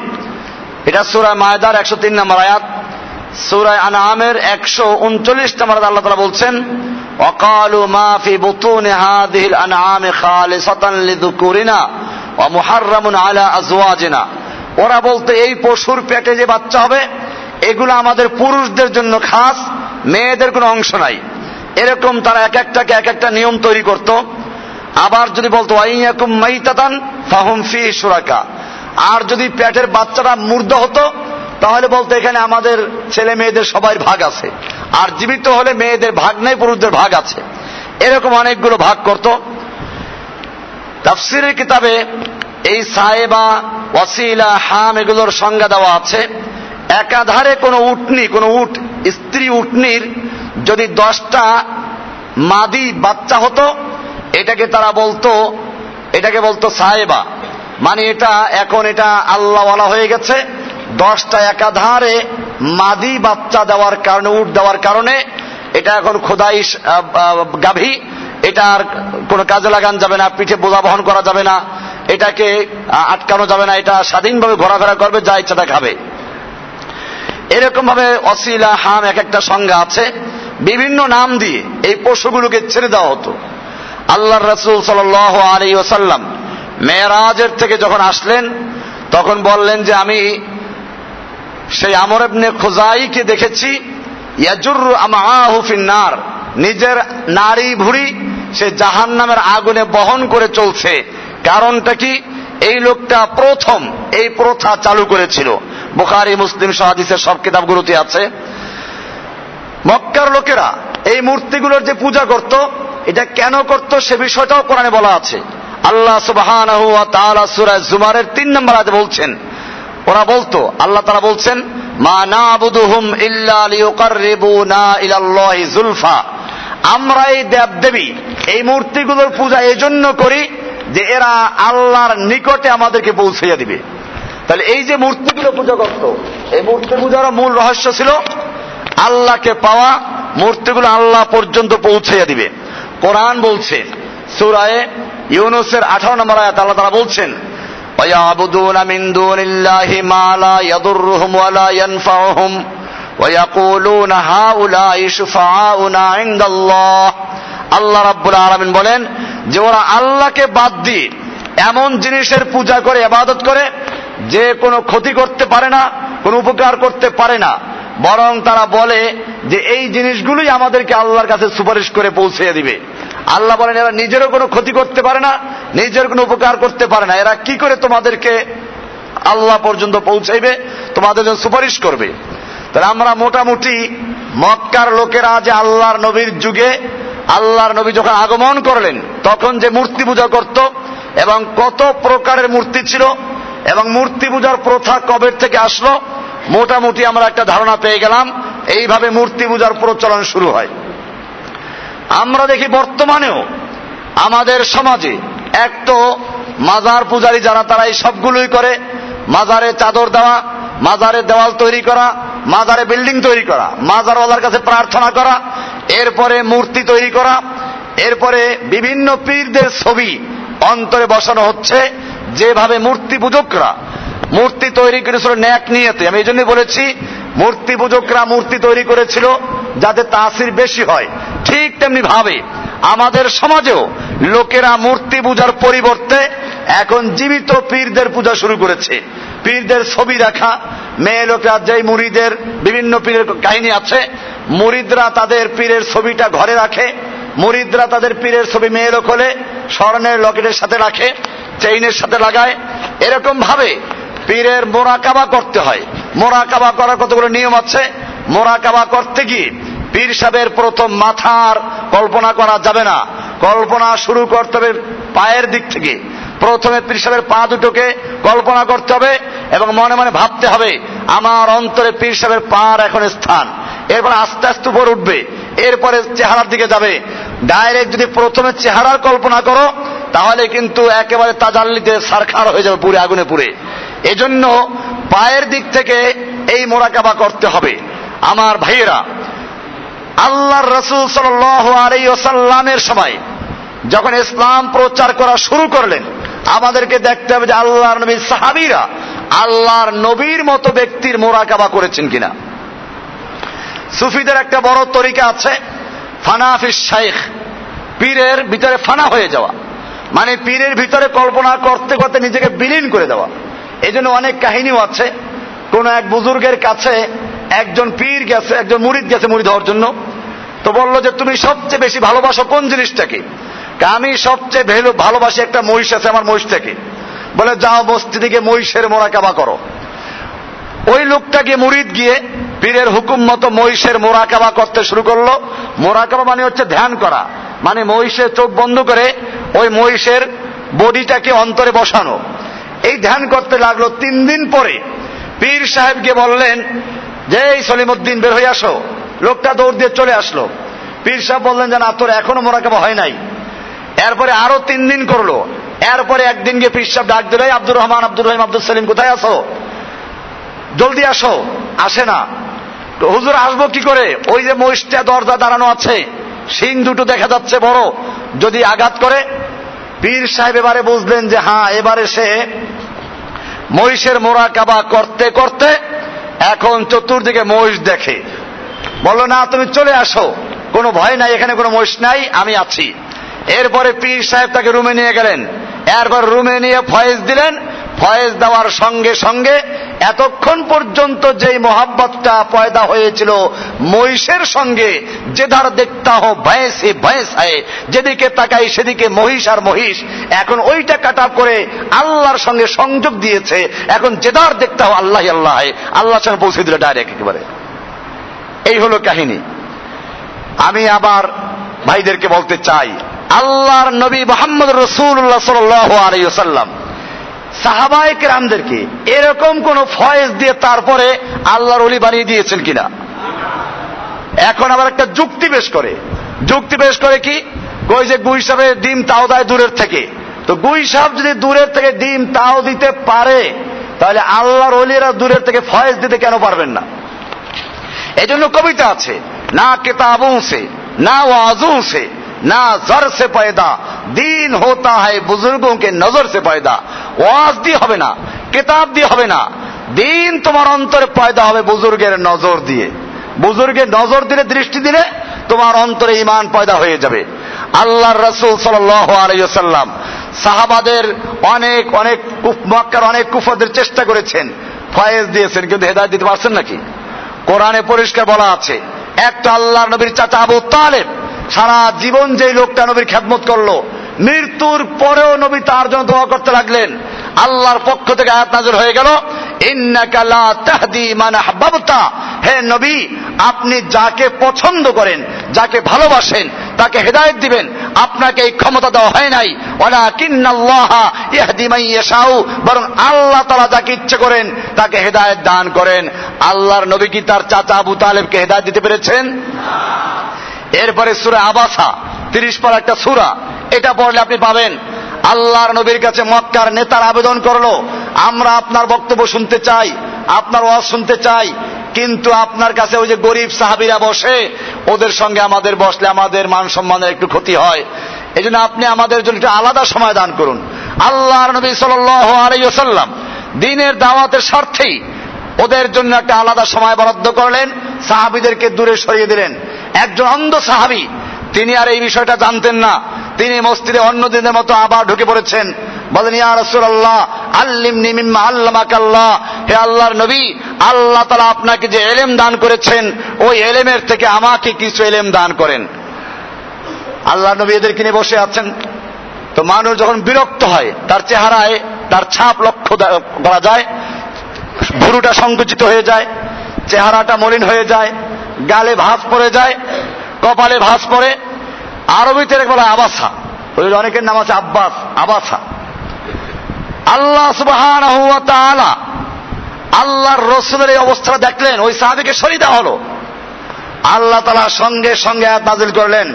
এটা সূরা মায়দার 103 নম্বর আয়াত সুরায় আনামের একশো উনচল্লিশ নম্বর আল্লাহ তালা বলছেন অকালু মাফি বুতুনে হাদিল আনামে খালে সতানলি দুকুরিনা ও মুহাররামুন আলা আজওয়াজিনা। ওরা বলতে, এই পশুর পেটে যে বাচ্চা হবে, এগুলো আমাদের পুরুষদের জন্য খাস, মেয়েদের কোনো অংশ নাই। এরকম তারা এক একটাকে এক একটা নিয়ম তৈরি করত। আবার যদি বলতো আইয়াকুম মাইতাতান ফাহুম ফি সুরাকা আর যদি পেটের বাচ্চাটা মুর্দ হতো তাহলে বলতো এখানে আমাদের ছেলে মেয়েদের সবাই ভাগ আছে। আর জীবিত হলে মেয়েদের ভাগ নেই, পুরুষদের ভাগ আছে। এরকম অনেকগুলো ভাগ করত। তাফসিরের কিতাবে এই সাহেবা ওয়াসিলা, হাম এগুলোর সংজ্ঞা দেওয়া আছে। একাধারে কোনো উটনি, কোনো উট, স্ত্রী উটনির যদি দশটা মাদি বাচ্চা হতো, এটাকে তারা বলতো, এটাকে বলতো সাহেবা মানে এটা, এখন এটা আল্লাহওয়ালা হয়ে গেছে। দশটা একাধারে মাদি বাচ্চা দেওয়ার কারণে, উট দেওয়ার কারণে, এটা এখন খোদাই গাভী, এটা আর কোনো কাজে লাগান যাবে না, পিঠে বোঝা বহন করা যাবে না, এটাকে আটকানো যাবে না, এটা স্বাধীনভাবে ঘোরাফেরা করবে, যা ইচ্ছা তা খাবে। এরকম ভাবে অসিলা, হাম এক একটা সংজ্ঞা আছে। বিভিন্ন নাম দিয়ে এই পশুগুলোকে ছেড়ে দেওয়া হতো। আল্লাহ রসুল সাল আলী ওসাল্লাম মেয়েরাজের থেকে যখন আসলেন, তখন বললেন যে আমি সেই আমর এবনে খোজাইকে দেখেছি ইয়াজুর নিজের নারী ভুড়ি সে জাহান নামের আগুনে বহন করে চলছে। কারণটা কি? এই লোকটা প্রথম এই প্রথা চালু করেছিল। বুখারি, মুসলিম সাহাদিসের সব কিতাবগুলোতে আছে। মক্কার লোকেরা এই মূর্তিগুলোর যে পূজা করত, এটা কেন করত সে বিষয়টাও কোরআনে বলা আছে। আল্লাহ সুবাহান জুমারের তিন নম্বর আজ বলছেন ওরা বলতো, আল্লাহ তারা বলছেন, মা না বুদুহুম ইলাল্লাহি জুলফা। আমরা এই দেব দেবী এই মূর্তিগুলোর পূজা এজন্য করি যে এরা আল্লাহর নিকটে আমাদেরকে পৌঁছাইয়া দিবে। তাহলে এই যে মূর্তিগুলো পূজা করত, এই মূর্তি পূজার মূল রহস্য ছিল আল্লাহকে পাওয়া মূর্তিগুলো আল্লাহ পর্যন্ত পৌঁছাইয়া দিবে। কোরআন বলছে, সুরায় ইউনুসের আঠারো নম্বর আয়াত আল্লাহ তারা বলছেন ويعبدون من دون الله ما لا يضرهم ولا ينفعهم ويقولون هؤلاء شفعاؤنا عند الله আল্লাহ রাব্বুল আলামিন বলেন যে ওরা আল্লাহকে বাদ দিয়ে এমন জিনিসের পূজা করে আবাদত করে যে কোনো ক্ষতি করতে পারে না কোনো উপকার করতে পারে না বরং তারা বলে যে এই জিনিসগুলোই আমাদেরকে আল্লাহর কাছে সুপারিশ করে পৌঁছে দিবে আল্লাহ বলেন, এরা নিজেরও কোনো ক্ষতি করতে পারে না, নিজের কোনো উপকার করতে পারে না। এরা কি করে তোমাদেরকে আল্লাহ পর্যন্ত পৌঁছাইবে, তোমাদের জন্য সুপারিশ করবে? তাহলে আমরা মোটামুটি মক্কার লোকেরা যে আল্লাহর নবীর যুগে, আল্লাহর নবী যখন আগমন করলেন, তখন যে মূর্তি পূজা করত এবং কত প্রকারের মূর্তি ছিল এবং মূর্তি পূজার প্রথা কবের থেকে আসলো, মোটামুটি আমরা একটা ধারণা পেয়ে গেলাম, এইভাবে মূর্তি পূজার প্রচলন শুরু হয়। আমরা দেখি বর্তমানেও আমাদের সমাজে এক তো মাজার পূজারী যারা, তারা এই সবগুলোই করে। মাজারে চাদর দেওয়া, মাজারে দেওয়াল তৈরি করা, মাজারে বিল্ডিং তৈরি করা, মাজারওয়ালার কাছে প্রার্থনা করা, এরপরে মূর্তি তৈরি করা, এরপরে বিভিন্ন পীরদের ছবি অন্তরে বসানো হচ্ছে, যেভাবে মূর্তি পূজকরা, মূর্তি তৈরি করেছিল ন্যাক নিয়েতে। আমি এই জন্য বলেছি, মূর্তি পূজকরা মূর্তি তৈরি করেছিল যাতে তাসির বেশি হয়। ঠিক তেমনি ভাবে আমাদের সমাজেও লোকেরা মূর্তি পূজার পরিবর্তে এখন জীবিত পীরদের পূজা শুরু করেছে। পীরদের ছবি রাখা মেয়ে লোকেরা যেই মুড়িদের বিভিন্ন পীরের কাহিনী আছে মুরিদরা তাদের পীরের ছবিটা ঘরে রাখে মুরিদরা তাদের পীরের ছবি মেয়ে লোক হলে স্বর্ণের লকেটের সাথে রাখে, চেইনের সাথে লাগায়। এরকম ভাবে পীরের মোরাকাবা করতে হয়। মোরাকাবা করার কতগুলো নিয়ম আছে? মোরাকাবা করতে গিয়ে পীর সাহেবের প্রথম মাথার কল্পনা করা যাবে না। কল্পনা শুরু করতে হবে পায়ের দিক থেকে। প্রথমে পীর সাহেবের পা দুটোকে কল্পনা করতে হবে এবং মনে মনে ভাবতে হবে, আমার অন্তরে পীর সাহেবের পার এখন স্থান। এরপর আস্তে আস্তে উপর উঠবে, এরপরে চেহারার দিকে যাবে। ডাইরেক্ট যদি প্রথমে চেহারার কল্পনা করো, তাহলে কিন্তু একেবারে তাজাল্লিতে সারখার হয়ে যাবে পুরে, আগুনে পুড়ে এজন্য পায়ের দিক থেকে এই মোরাকাবা করতে হবে। আমার ভাইয়েরা আল্লাহর রসুল সাল্লামের সময় যখন ইসলাম প্রচার করা শুরু করলেন, আমাদেরকে দেখতে হবে যে আল্লাহর নবীর সাহাবিরা আল্লাহর নবীর মতো ব্যক্তির মোরাকাবা করেছেন কিনা। সুফিদের একটা বড় তরিকা আছে ফানাফিস শাইখ, পীরের ভিতরে ফানা হয়ে যাওয়া। মানে পীরের ভিতরে কল্পনা করতে করতে নিজেকে বিলীন করে দেওয়া। এই জন্য অনেক কাহিনীও আছে। কোন এক বুজুর্গের কাছে একজন পীর গেছে, একজন মুরিদ গেছে মুড়ি হওয়ার জন্য। তো বলল যে, তুমি সবচেয়ে বেশি ভালোবাসো কোন জিনিসটাকে? আমি সবচেয়ে ভেলো, ভালোবাসি একটা মহিষ আছে আমার মহিষটাকে। বলে, যাও বস্তি দিকে মহিষের মোরাকাবা করো। ওই লোকটাকে মুরিদ গিয়ে পীরের হুকুম মতো মহিষের মোরাকাবা করতে শুরু করল। মোরাকাবা মানে হচ্ছে ধ্যান করা। মানে মহিষের চোখ বন্ধ করে ওই মহিষের বডিটাকে অন্তরে বসানো। এই ধ্যান করতে লাগল তিন দিন পরে। পীর সাহেবকে বললেন যে এই সলিমুদ্দিন, বের হয়ে আসো। লোকটা দৌড় দিয়ে চলে আসলো। পীর সাহেব বললেন যে না তোর এখনও মোরাকাবা হয় নাই? এরপরে আরও তিন দিন করল। এরপরে একদিন গিয়ে পীর সাহেব ডাক দিল আব্দুর রহমান, আব্দুর রহিম, আব্দুল সালিম, কোথায় আসো জলদি আসো। আসে না। হুজুর, আসব কি করে? ওই যে মহিষটা দরজা দাঁড়ানো আছে সিং দুটো দেখা যাচ্ছে বড়, যদি আঘাত করে। পীর সাহেব এবারে বুঝলেন যে হ্যাঁ এবারে সে মহিষের মোড়া কাবা করতে করতে এখন চতুর্দিকে মহিষ দেখে। বলল, না, তুমি চলে আসো। কোনো ভয় নাই, এখানে কোনো মহিষ নাই, আমি আছি। এরপরে পীর সাহেব তাকে রুমে নিয়ে গেলেন। এরপর রুমে নিয়ে ফয়েজ দিলেন। ফয়েজ দেওয়ার সঙ্গে সঙ্গে এতক্ষণ পর্যন্ত যেই মোহাব্বতটা পয়দা হয়েছিল, মহিষের সঙ্গে, যে ধার দেখতা হো ভয়েসে ভয়েস হয় যেদিকে তাকাই সেদিকে মহিষ আর মহিষ। এখন ওইটা কাটা করে আল্লাহর সঙ্গে সংযোগ দিয়েছে। এখন যেদার দেখতে হো আল্লাহ আল্লাহ আল্লাহ সঙ্গে পৌঁছে দিল ডাইরেক্ট একেবারে। এই হলো কাহিনী। আমি আবার ভাইদেরকে বলতে চাই, আল্লাহর নবী মোহাম্মদ রসুল্লাহ সাল্লাম সাহাবায়ক রামদেরকে এরকম কোন ফয়েজ দিয়ে তারপরে আল্লাহর অলি বানিয়ে দিয়েছেন কিনা? এখন আবার একটা যুক্তি পেশ করে। যুক্তি পেশ করে কি? কই যে গুই সাহেবের ডিম তাও দেয় দূরের থেকে। তো গুই সাহেব যদি দূরের থেকে ডিম তাও দিতে পারে, তাহলে আল্লাহর অলিরা দূরের থেকে ফয়েজ দিতে কেন পারবেন না? এজন্য কবিতা আছে, না কেতাবু সে, না ওয়াজু সে ना जर से पैदा দিন होता है बुजुर्गों के नजर से पैदा ওয়াজ দিয়ে হবে না কেতাব দিয়ে হবে না দিন তোমার অন্তরে পয়দা হবে বুজুর্গের নজর দিয়ে বুজুর্গের নজর দিলে দৃষ্টি দিলে তোমার অন্তরে ইমান পয়দা হয়ে যাবে আল্লাহর রসুল সাল্লাম সাহাবাদের অনেক অনেক মক্কার অনেক কুফাদের চেষ্টা করেছেন ফয়েজ দিয়েছেন কিন্তু হেদায়ত দিতে পারছেন নাকি কোরআনে পরিষ্কার বলা আছে একটা আল্লাহ নবীর চাচা আবু তালেব সারা জীবন যে লোকটা নবীর খেদমত করল, মৃত্যুর পরেও নবী তার জন্য দোয়া করতে লাগলেন। আল্লাহর পক্ষ থেকে আয়াত নাজর হয়ে গেল হে নবী, আপনি যাকে পছন্দ করেন, যাকে ভালোবাসেন, তাকে হেদায়ত দিবেন। আপনাকে এই ক্ষমতা দেওয়া হয় নাই। বরং আল্লাহ তালা যাকে ইচ্ছে করেন, তাকে হেদায়ত দান করেন। আল্লাহর নবী কি তার চাচা আবু তালেবকে হেদায়ত দিতে পেরেছেন? এরপরে সুরা আবাসা, তিরিশ পর একটা সুরা। এটা পড়লে আপনি পাবেন। আল্লাহর নবীর কাছে মক্কার নেতার আবেদন করল। আমরা আপনার বক্তব্য শুনতে চাই, আপনার ওয়াজ শুনতে চাই, কিন্তু আপনার কাছে ওই যে গরিব সাহাবিরা বসে, ওদের সঙ্গে আমাদের বসলে আমাদের মান সম্মানের একটু ক্ষতি হয়। এই জন্য আপনি আমাদের জন্য একটু আলাদা সময় দান করুন। আল্লাহর নবী সাল্লাম দিনের দাওয়াতের স্বার্থেই ওদের জন্য একটা আলাদা সময় বরাদ্দ করলেন, সাহাবিদেরকে দূরে সরিয়ে দিলেন। একজন অন্ধ সাহাবি। তিনি আর এই বিষয়টা জানতেন না। তিনি মসজিদে অন্য দিনের মতো আবার ঢুকে পড়েছেন। বলেন, ইয়া রাসূলুল্লাহ, আল্লিমনি মিম্মা আল্লামাকাল্লাহ। হে আল্লাহর নবী, আল্লাহ তাআলা আপনাকে যে এলেম দান করেছেন, ওই এলেমের থেকে আমাকে কিছু এলেম দান করেন। আল্লাহ নবী এদেরকে নিয়ে বসে আছেন। তো মানুষ যখন বিরক্ত হয়, তার চেহারায় তার ছাপ লক্ষ্য করা যায়, ভুরুটা সংকুচিত হয়ে যায়, চেহারাটা মলিন হয়ে যায় গালে ভাঁজ পড়ে যায়, কপালে ভাঁজ পড়ে। আরবিতে বলা আবাসা। ওই অনেকের নাম আছে আব্বাস, আবাসা। আল্লাহ সুবাহান আল্লাহর রসুলের এই অবস্থা দেখলেন, ওই সাহাবিকে সরিয়ে দেওয়া হলো। আল্লাহ তালা সঙ্গে সঙ্গে নাজিল করলেন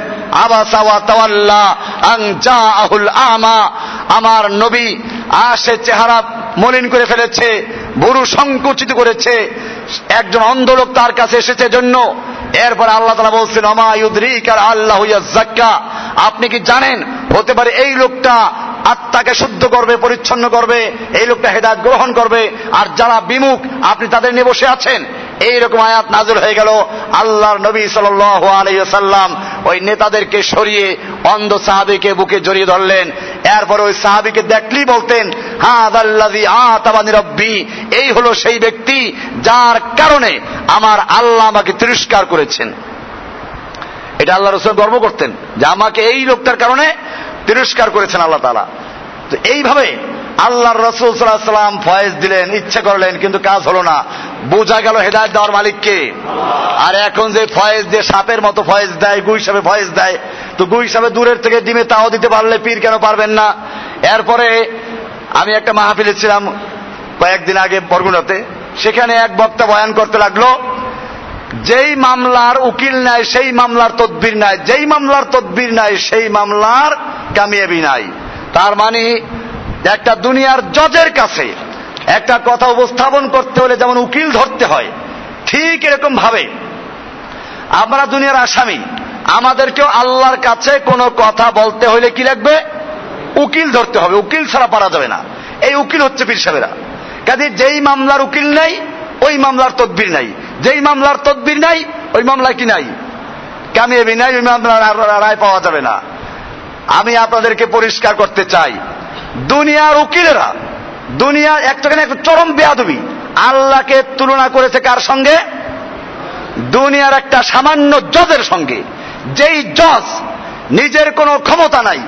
আমা। আমার নবী আসে চেহারা মলিন করে ফেলেছে ভুরু সংকুচিত করেছে একজন অন্ধ লোক তার কাছে এসেছে জন্য। এরপর আল্লাহ তালা বলছেন অমায়ুদ্রিকার আল্লাহ জাক্কা আপনি কি জানেন? হতে পারে এই লোকটা আত্মাকে শুদ্ধ করবে, পরিচ্ছন্ন করবে, এই লোকটা হেদায়ত গ্রহণ করবে, আর যারা বিমুখ, আপনি তাদের নিয়ে বসে আছেন। এইরকম আয়াত নাজল হয়ে গেল। আল্লাহর নবী সাল্লাম ওই নেতাদেরকে সরিয়ে অন্ধ সাহাবিকে বুকে জড়িয়ে ধরলেন। এরপর ওই সাহাবিকে দেখলেই বলতেন এই হলো সেই ব্যক্তি যার কারণে আমার আল্লাহ আমাকে তিরস্কার করেছেন। এটা আল্লাহ রসুল গর্ব করতেন যে আমাকে এই লোকটার কারণে তিরস্কার করেছেন আল্লাহ তালা তো এইভাবে আল্লাহর রসুল সাল্লাম ফয়েজ দিলেন, ইচ্ছে করলেন, কিন্তু কাজ হলো না। বোঝা গেল হেদায়ত দেওয়ার মালিককে। আর এখন যে ফয়েজ দিয়ে সাপের মতো ফয়েজ দেয়, গুই সাপে ফয়েজ দেয়, তো গুই সাপে দূরের থেকে ডিমে তাও দিতে পারলে পীর কেন পারবেন না? এরপরে আমি একটা মাহফিলে ছিলাম কয়েকদিন আগে বরগুনাতে। সেখানে এক বক্তা বয়ান করতে লাগল, যেই মামলার উকিল নাই, সেই মামলার তদবির নাই, যেই মামলার তদবির নাই, সেই মামলার কামিয়াবি নাই। তার মানে একটা দুনিয়ার জজের কাছে একটা কথা উপস্থাপন করতে হলে যেমন উকিল ধরতে হয়, ঠিক এরকম ভাবে। আমরা দুনিয়ার আসামি, আমাদেরকেও আল্লাহর কাছে কোনো কথা বলতে হলে কি লাগবে? উকিল ধরতে হবে, উকিল ছাড়া পারা যাবে না। এই উকিল হচ্ছে পীর সাহেবেরা। কাজে যেই মামলার উকিল নাই, ওই মামলার তদবির নাই। যেই মামলার তদবির নাই, ওই মামলা কি নাই? কামিয়াবি নাই, ওই মামলার রায় পাওয়া যাবে না। আমি আপনাদেরকে পরিষ্কার করতে চাই দুনিয়ার উকিলেরা, দুনিয়ার একটা একটা চরম বেয়াদবি, আল্লাহকে তুলনা করেছে কার সঙ্গে? দুনিয়ার একটা সামান্য জজের সঙ্গে। যেই জজ নিজের কোনো ক্ষমতা নাই,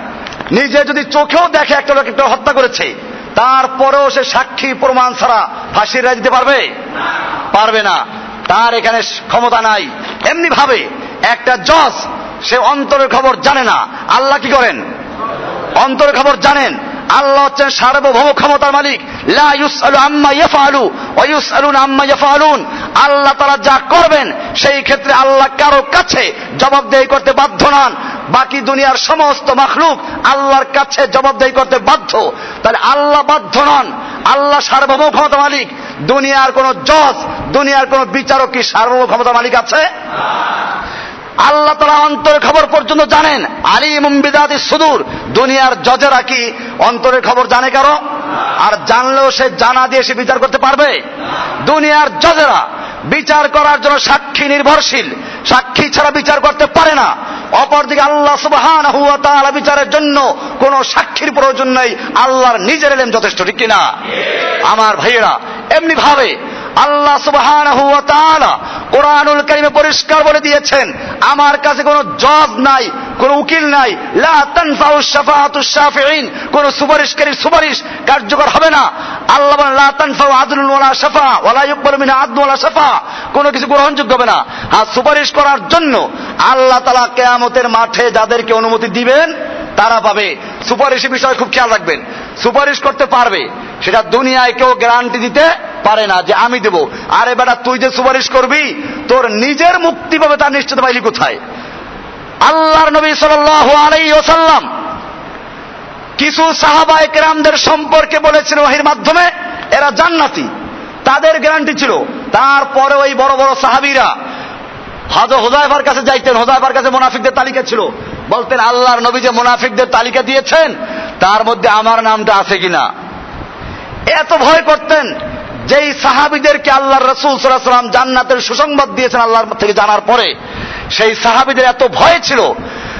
নিজে যদি চোখেও দেখে একটা লোক একটা হত্যা করেছে, তারপরেও সে সাক্ষী প্রমাণ ছাড়া ফাঁসির রায় দিতে পারবে? পারবে না। তার এখানে ক্ষমতা নাই। এমনি ভাবে একটা জজ, সে অন্তরের খবর জানে না। আল্লাহ কি করেন? অন্তরের খবর জানেন। আল্লাহ হচ্ছেন সার্বভৌম ক্ষমতার মালিক। আল্লাহ তারা যা করবেন, সেই ক্ষেত্রে আল্লাহ কারও কাছে জবাবদেহি করতে বাধ্য নন। বাকি দুনিয়ার সমস্ত মাখলুক আল্লাহর কাছে জবাবদেহি করতে বাধ্য। তাহলে আল্লাহ বাধ্য নন। আল্লাহ সার্বভৌম ক্ষমতা মালিক। দুনিয়ার কোন জজ, দুনিয়ার কোন বিচারক কি সার্বভৌম ক্ষমতা মালিক আছে? আল্লাহ তারা অন্তরের খবর পর্যন্ত জানেন। আলী মুম্বিদাদি সুদূর। দুনিয়ার জজেরা কি অন্তরের খবর জানে কারও? আর জানলেও সে জানা দিয়ে সে বিচার করতে পারবে? দুনিয়ার জজেরা বিচার করার জন্য সাক্ষী নির্ভরশীল। সাক্ষী ছাড়া বিচার করতে পারে না। অপরদিকে আল্লাহ সুবহান হুয়া বিচারের জন্য কোন সাক্ষীর প্রয়োজন নেই। আল্লাহর নিজের এলেম যথেষ্ট, ঠিক কিনা? আমার ভাইয়েরা এমনি ভাবে আল্লাহ সুবহান কোরআনুল কারিমে পরিষ্কার বলে দিয়েছেন, আমার কাছে কোনো জজ নাই, কোন উকিল নাই। কোন সুপারিশকারীর সুপারিশ কার্যকর হবে না। আল্লাহ ওয়ালা কোনো কিছু গ্রহণযোগ্য হবে না। আর সুপারিশ করার জন্য আল্লাহ তালা কেয়ামতের মাঠে যাদেরকে অনুমতি দিবেন, তারা পাবে। সুপারিশের বিষয়ে খুব খেয়াল রাখবেন। সুপারিশ করতে পারবে। সেটা দুনিয়ায় কেউ গ্যারান্টি দিতে পারে না যে আমি দেব। আরে বেটা, তুই যে সুপারিশ করবি, তোর নিজের মুক্তি পাবে তার নিশ্চিত পাইলি কোথায়? আল্লাহর নবী সাল্লাম কিছু সাহাবা একরামদের সম্পর্কে বলেছেন ওহির মাধ্যমে, এরা জান্নাতি। তাদের গ্যারান্টি ছিল। তারপরে ওই বড় বড় সাহাবিরা হজ হোজাইফার কাছে যাইতেন। হোজাইফার কাছে মোনাফিকদের তালিকা ছিল। বলতেন, আল্লাহর নবী যে মোনাফিকদের তালিকা দিয়েছেন, তার মধ্যে আমার নামটা আছে কিনা? এত ভয় করতেন যেই সাহাবিদেরকে আল্লাহর রসুল সাল্লাম জান্নাতের সুসংবাদ দিয়েছেন আল্লাহর থেকে জানার পরে, সেই সাহাবিদের এত ভয় ছিল।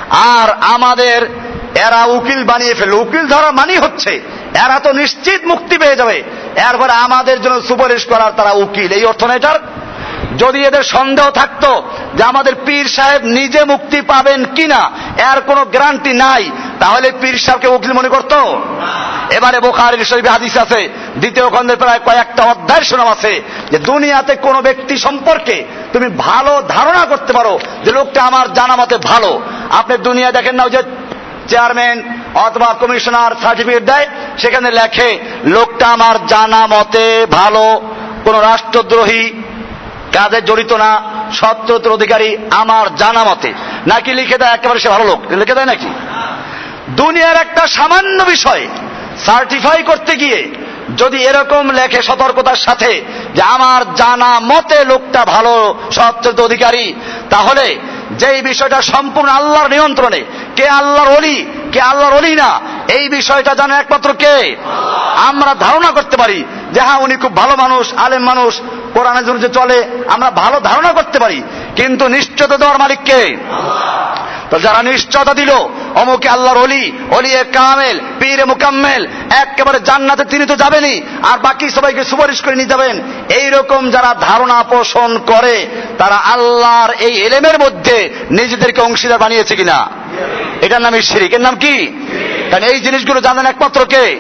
আর আমাদের এরা উকিল বানিয়ে ফেলল। উকিল ধরা মানি হচ্ছে, এরা তো নিশ্চিত মুক্তি পেয়ে যাবে। এরপরে আমাদের জন্য সুপারিশ করার তারা উকিল। এই অর্থ যদি এদের সন্দেহ থাকতো যে আমাদের পীর সাহেব নিজে মুক্তি পাবেন কিনা, এর কোনো গ্যারান্টি নাই, তাহলে পীর সাহেবকে উকিল মনে করতো? এবারে বোখারের শরীফে হাদিস আছে, দ্বিতীয় খন্ডের প্রায় কয়েকটা অধ্যায় শোনাম আছে, যে দুনিয়াতে কোনো ব্যক্তি সম্পর্কে তুমি ভালো ধারণা করতে পারো যে লোকটা আমার জানা মতে ভালো। আপনি দুনিয়া দেখেন না যে চেয়ারম্যান অথবা কমিশনার সার্টিফিকেট দেয়, সেখানে লেখে, লোকটা আমার জানা মতে ভালো, কোন রাষ্ট্রদ্রোহী কাজে জড়িত না সত্যত্র অধিকারী আমার জানা মতে। নাকি লিখে দেয় একেবারে সে ভালো লোক? লিখে দেয় নাকি? দুনিয়ার একটা সামান্য বিষয় সার্টিফাই করতে গিয়ে যদি এরকম লেখে সতর্কতার সাথে যে আমার জানা মতে লোকটা ভালো সচ্চরিত অধিকারী, তাহলে যেই বিষয়টা সম্পূর্ণ আল্লাহর নিয়ন্ত্রণে, কে আল্লাহর অলি কে আল্লাহর অলি না এই বিষয়টা জানে একমাত্র কে? আমরা ধারণা করতে পারি যে হ্যাঁ উনি খুব ভালো মানুষ, আলেম মানুষ কোরআনের জন্য যে চলে, আমরা ভালো ধারণা করতে পারি। কিন্তু নিশ্চয়তা দেওয়ার মালিক কে? তো যারা নিশ্চয়তা দিল, অমুকে আল্লাহর অলি অলিয়ে কামেল, পীরে মুকাম্মেল, একেবারে জান্নাতে তিনি তো যাবেনই, আর বাকি সবাইকে সুপারিশ করে নিয়ে যাবেন। এইরকম যারা ধারণা পোষণ করে, তারা আল্লাহর এই এলেমের মধ্যে নিজেদেরকে অংশীদার বানিয়েছে কিনা? এটার নাম শিরিক এর নাম কি? কারণ এই জিনিসগুলো জানেন একমাত্র কে?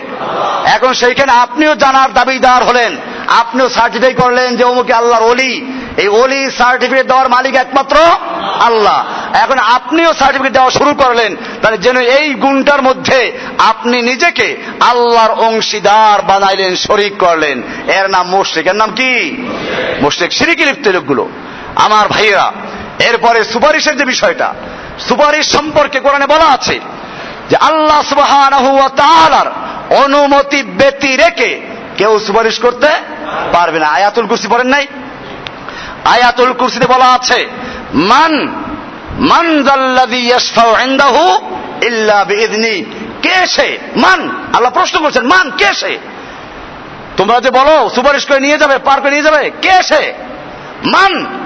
এখন সেইখানে আপনিও জানার দাবিদার হলেন। আপনিও সার্টিফাই করলেন যে অমুকে আল্লাহর অলি এই অলি সার্টিফিকেট দেওয়ার মালিক একমাত্র আল্লাহ। এখন আপনিও সার্টিফিকেট দেওয়া শুরু করলেন। তাহলে যেন এই গুণটার মধ্যে আপনি নিজেকে আল্লাহর অংশীদার বানাইলেন, শরিক করলেন। এর নাম মুশরিক। এর নাম কি? মুশরিক। সিরিকি লিপ্ত লোকগুলো। আমার ভাইয়েরা, এরপরে সুপারিশের যে বিষয়টা, সুপারিশ সম্পর্কে কোরআনে বলা আছে যে আল্লাহ তাআলার অনুমতি ব্যতি রেখে কেউ সুপারিশ করতে পারবে না। আয়াতুল কুরসি পড়েন নাই? আয়াতুল কুরসিতে বলা আছে, মান মান ইনদাহু ইল্লা বিইذনি কে সে? মান। আল্লাহ প্রশ্ন করছেন, মান কে সে? তোমরা যে বলো, সুপারিশ করে নিয়ে যাবে, পার করে নিয়ে যাবে, কে সে? মান।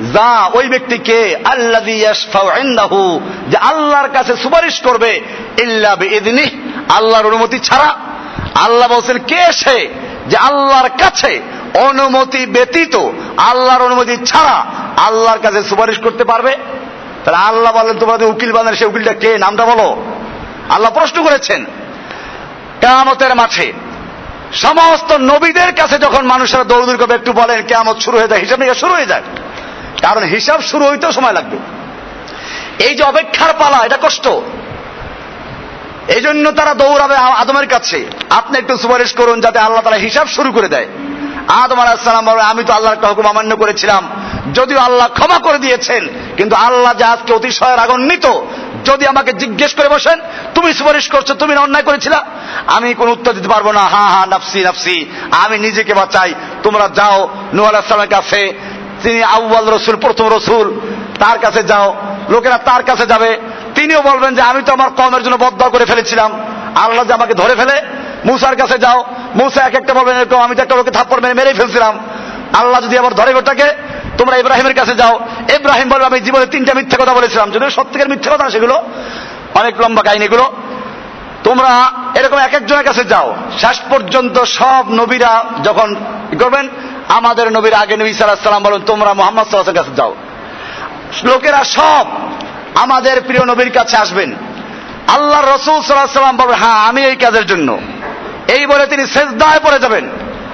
যা ওই ব্যক্তিকে আল্লাহ যে আল্লাহর কাছে সুপারিশ করবে, ইল্লা বিইذনি আল্লাহর অনুমতি ছাড়া। আল্লাহ বলছেন, কে সে যে আল্লাহর কাছে অনুমতি ব্যতীত, আল্লাহর অনুমতি ছাড়া আল্লাহর কাছে সুপারিশ করতে পারবে? তাহলে আল্লাহ বলেন তোমরা যে উকিল বানার সে উকিলটা কে? নামটা বলো। আল্লাহ প্রশ্ন করেছেন, কেয়ামতের মাঠে সমস্ত নবীদের কাছে যখন মানুষেরা দৌড়দৌড় করবে, একটু বলেন, কেয়ামত শুরু হয়ে যায়, হিসাব নিকাশ শুরু হয়ে যায়। কারণ হিসাব শুরু হইতেও সময় লাগবে। এই যে অপেক্ষার পালা, এটা কষ্ট। এই জন্য তারা দৌড়াবে আদমের কাছে। আপনি একটু সুপারিশ করুন যাতে আল্লাহ তারা হিসাব শুরু করে দেয়। আদম বলবে, আমি তো আল্লাহর একটা হুকুম অমান্য করেছিলাম। যদিও আল্লাহ ক্ষমা করে দিয়েছেন, কিন্তু আল্লাহ যে আজকে অতিশয় রাগান্বিত, যদি আমাকে জিজ্ঞেস করে বসেন, তুমি সুপারিশ করছ, তুমি অন্যায় করেছিলা? আমি কোন উত্তর দিতে পারব না, হা হা, নাফসি নাফসি, আমি নিজেকে বাঁচাই। তোমরা যাও নু আলাহিসাল্লামের কাছে তিনি আউ্বাল রসুল, প্রথম রসুল। তার কাছে যাও। লোকেরা তার কাছে যাবে। তিনিও বলবেন যে, আমি তো আমার কমের জন্য বদ্ধ করে ফেলেছিলাম। আল্লাহ যে আমাকে ধরে ফেলে, মুসার কাছে যাও। মুসা এক একটা বলবেন এরকম আমি তো একটা লোকে থাপ্পড় মেরে মেরেই ফেলছিলাম। আল্লাহ যদি আবার ধরে ওটাকে, তোমরা ইব্রাহিমের কাছে যাও। ইব্রাহিম বলবে, আমি জীবনে তিনটা মিথ্যে কথা বলেছিলাম। যদিও সত্যিকার মিথ্যে কথা সেগুলো। অনেক লম্বা কাহিনীগুলো। তোমরা এরকম এক একজনের কাছে যাও। শেষ পর্যন্ত সব নবীরা যখন করবেন আমাদের নবীর আগে নবী সাল্লাম বলেন, তোমরা মোহাম্মদ সাল্লাহের কাছে যাও। লোকেরা সব আমাদের প্রিয় নবীর কাছে আসবেন। আল্লাহ রসুল সাল্লাহ সাল্লাম বলবেন হ্যাঁ আমি এই কাজের জন্য। এই বলে তিনি সেজদায় পড়ে যাবেন।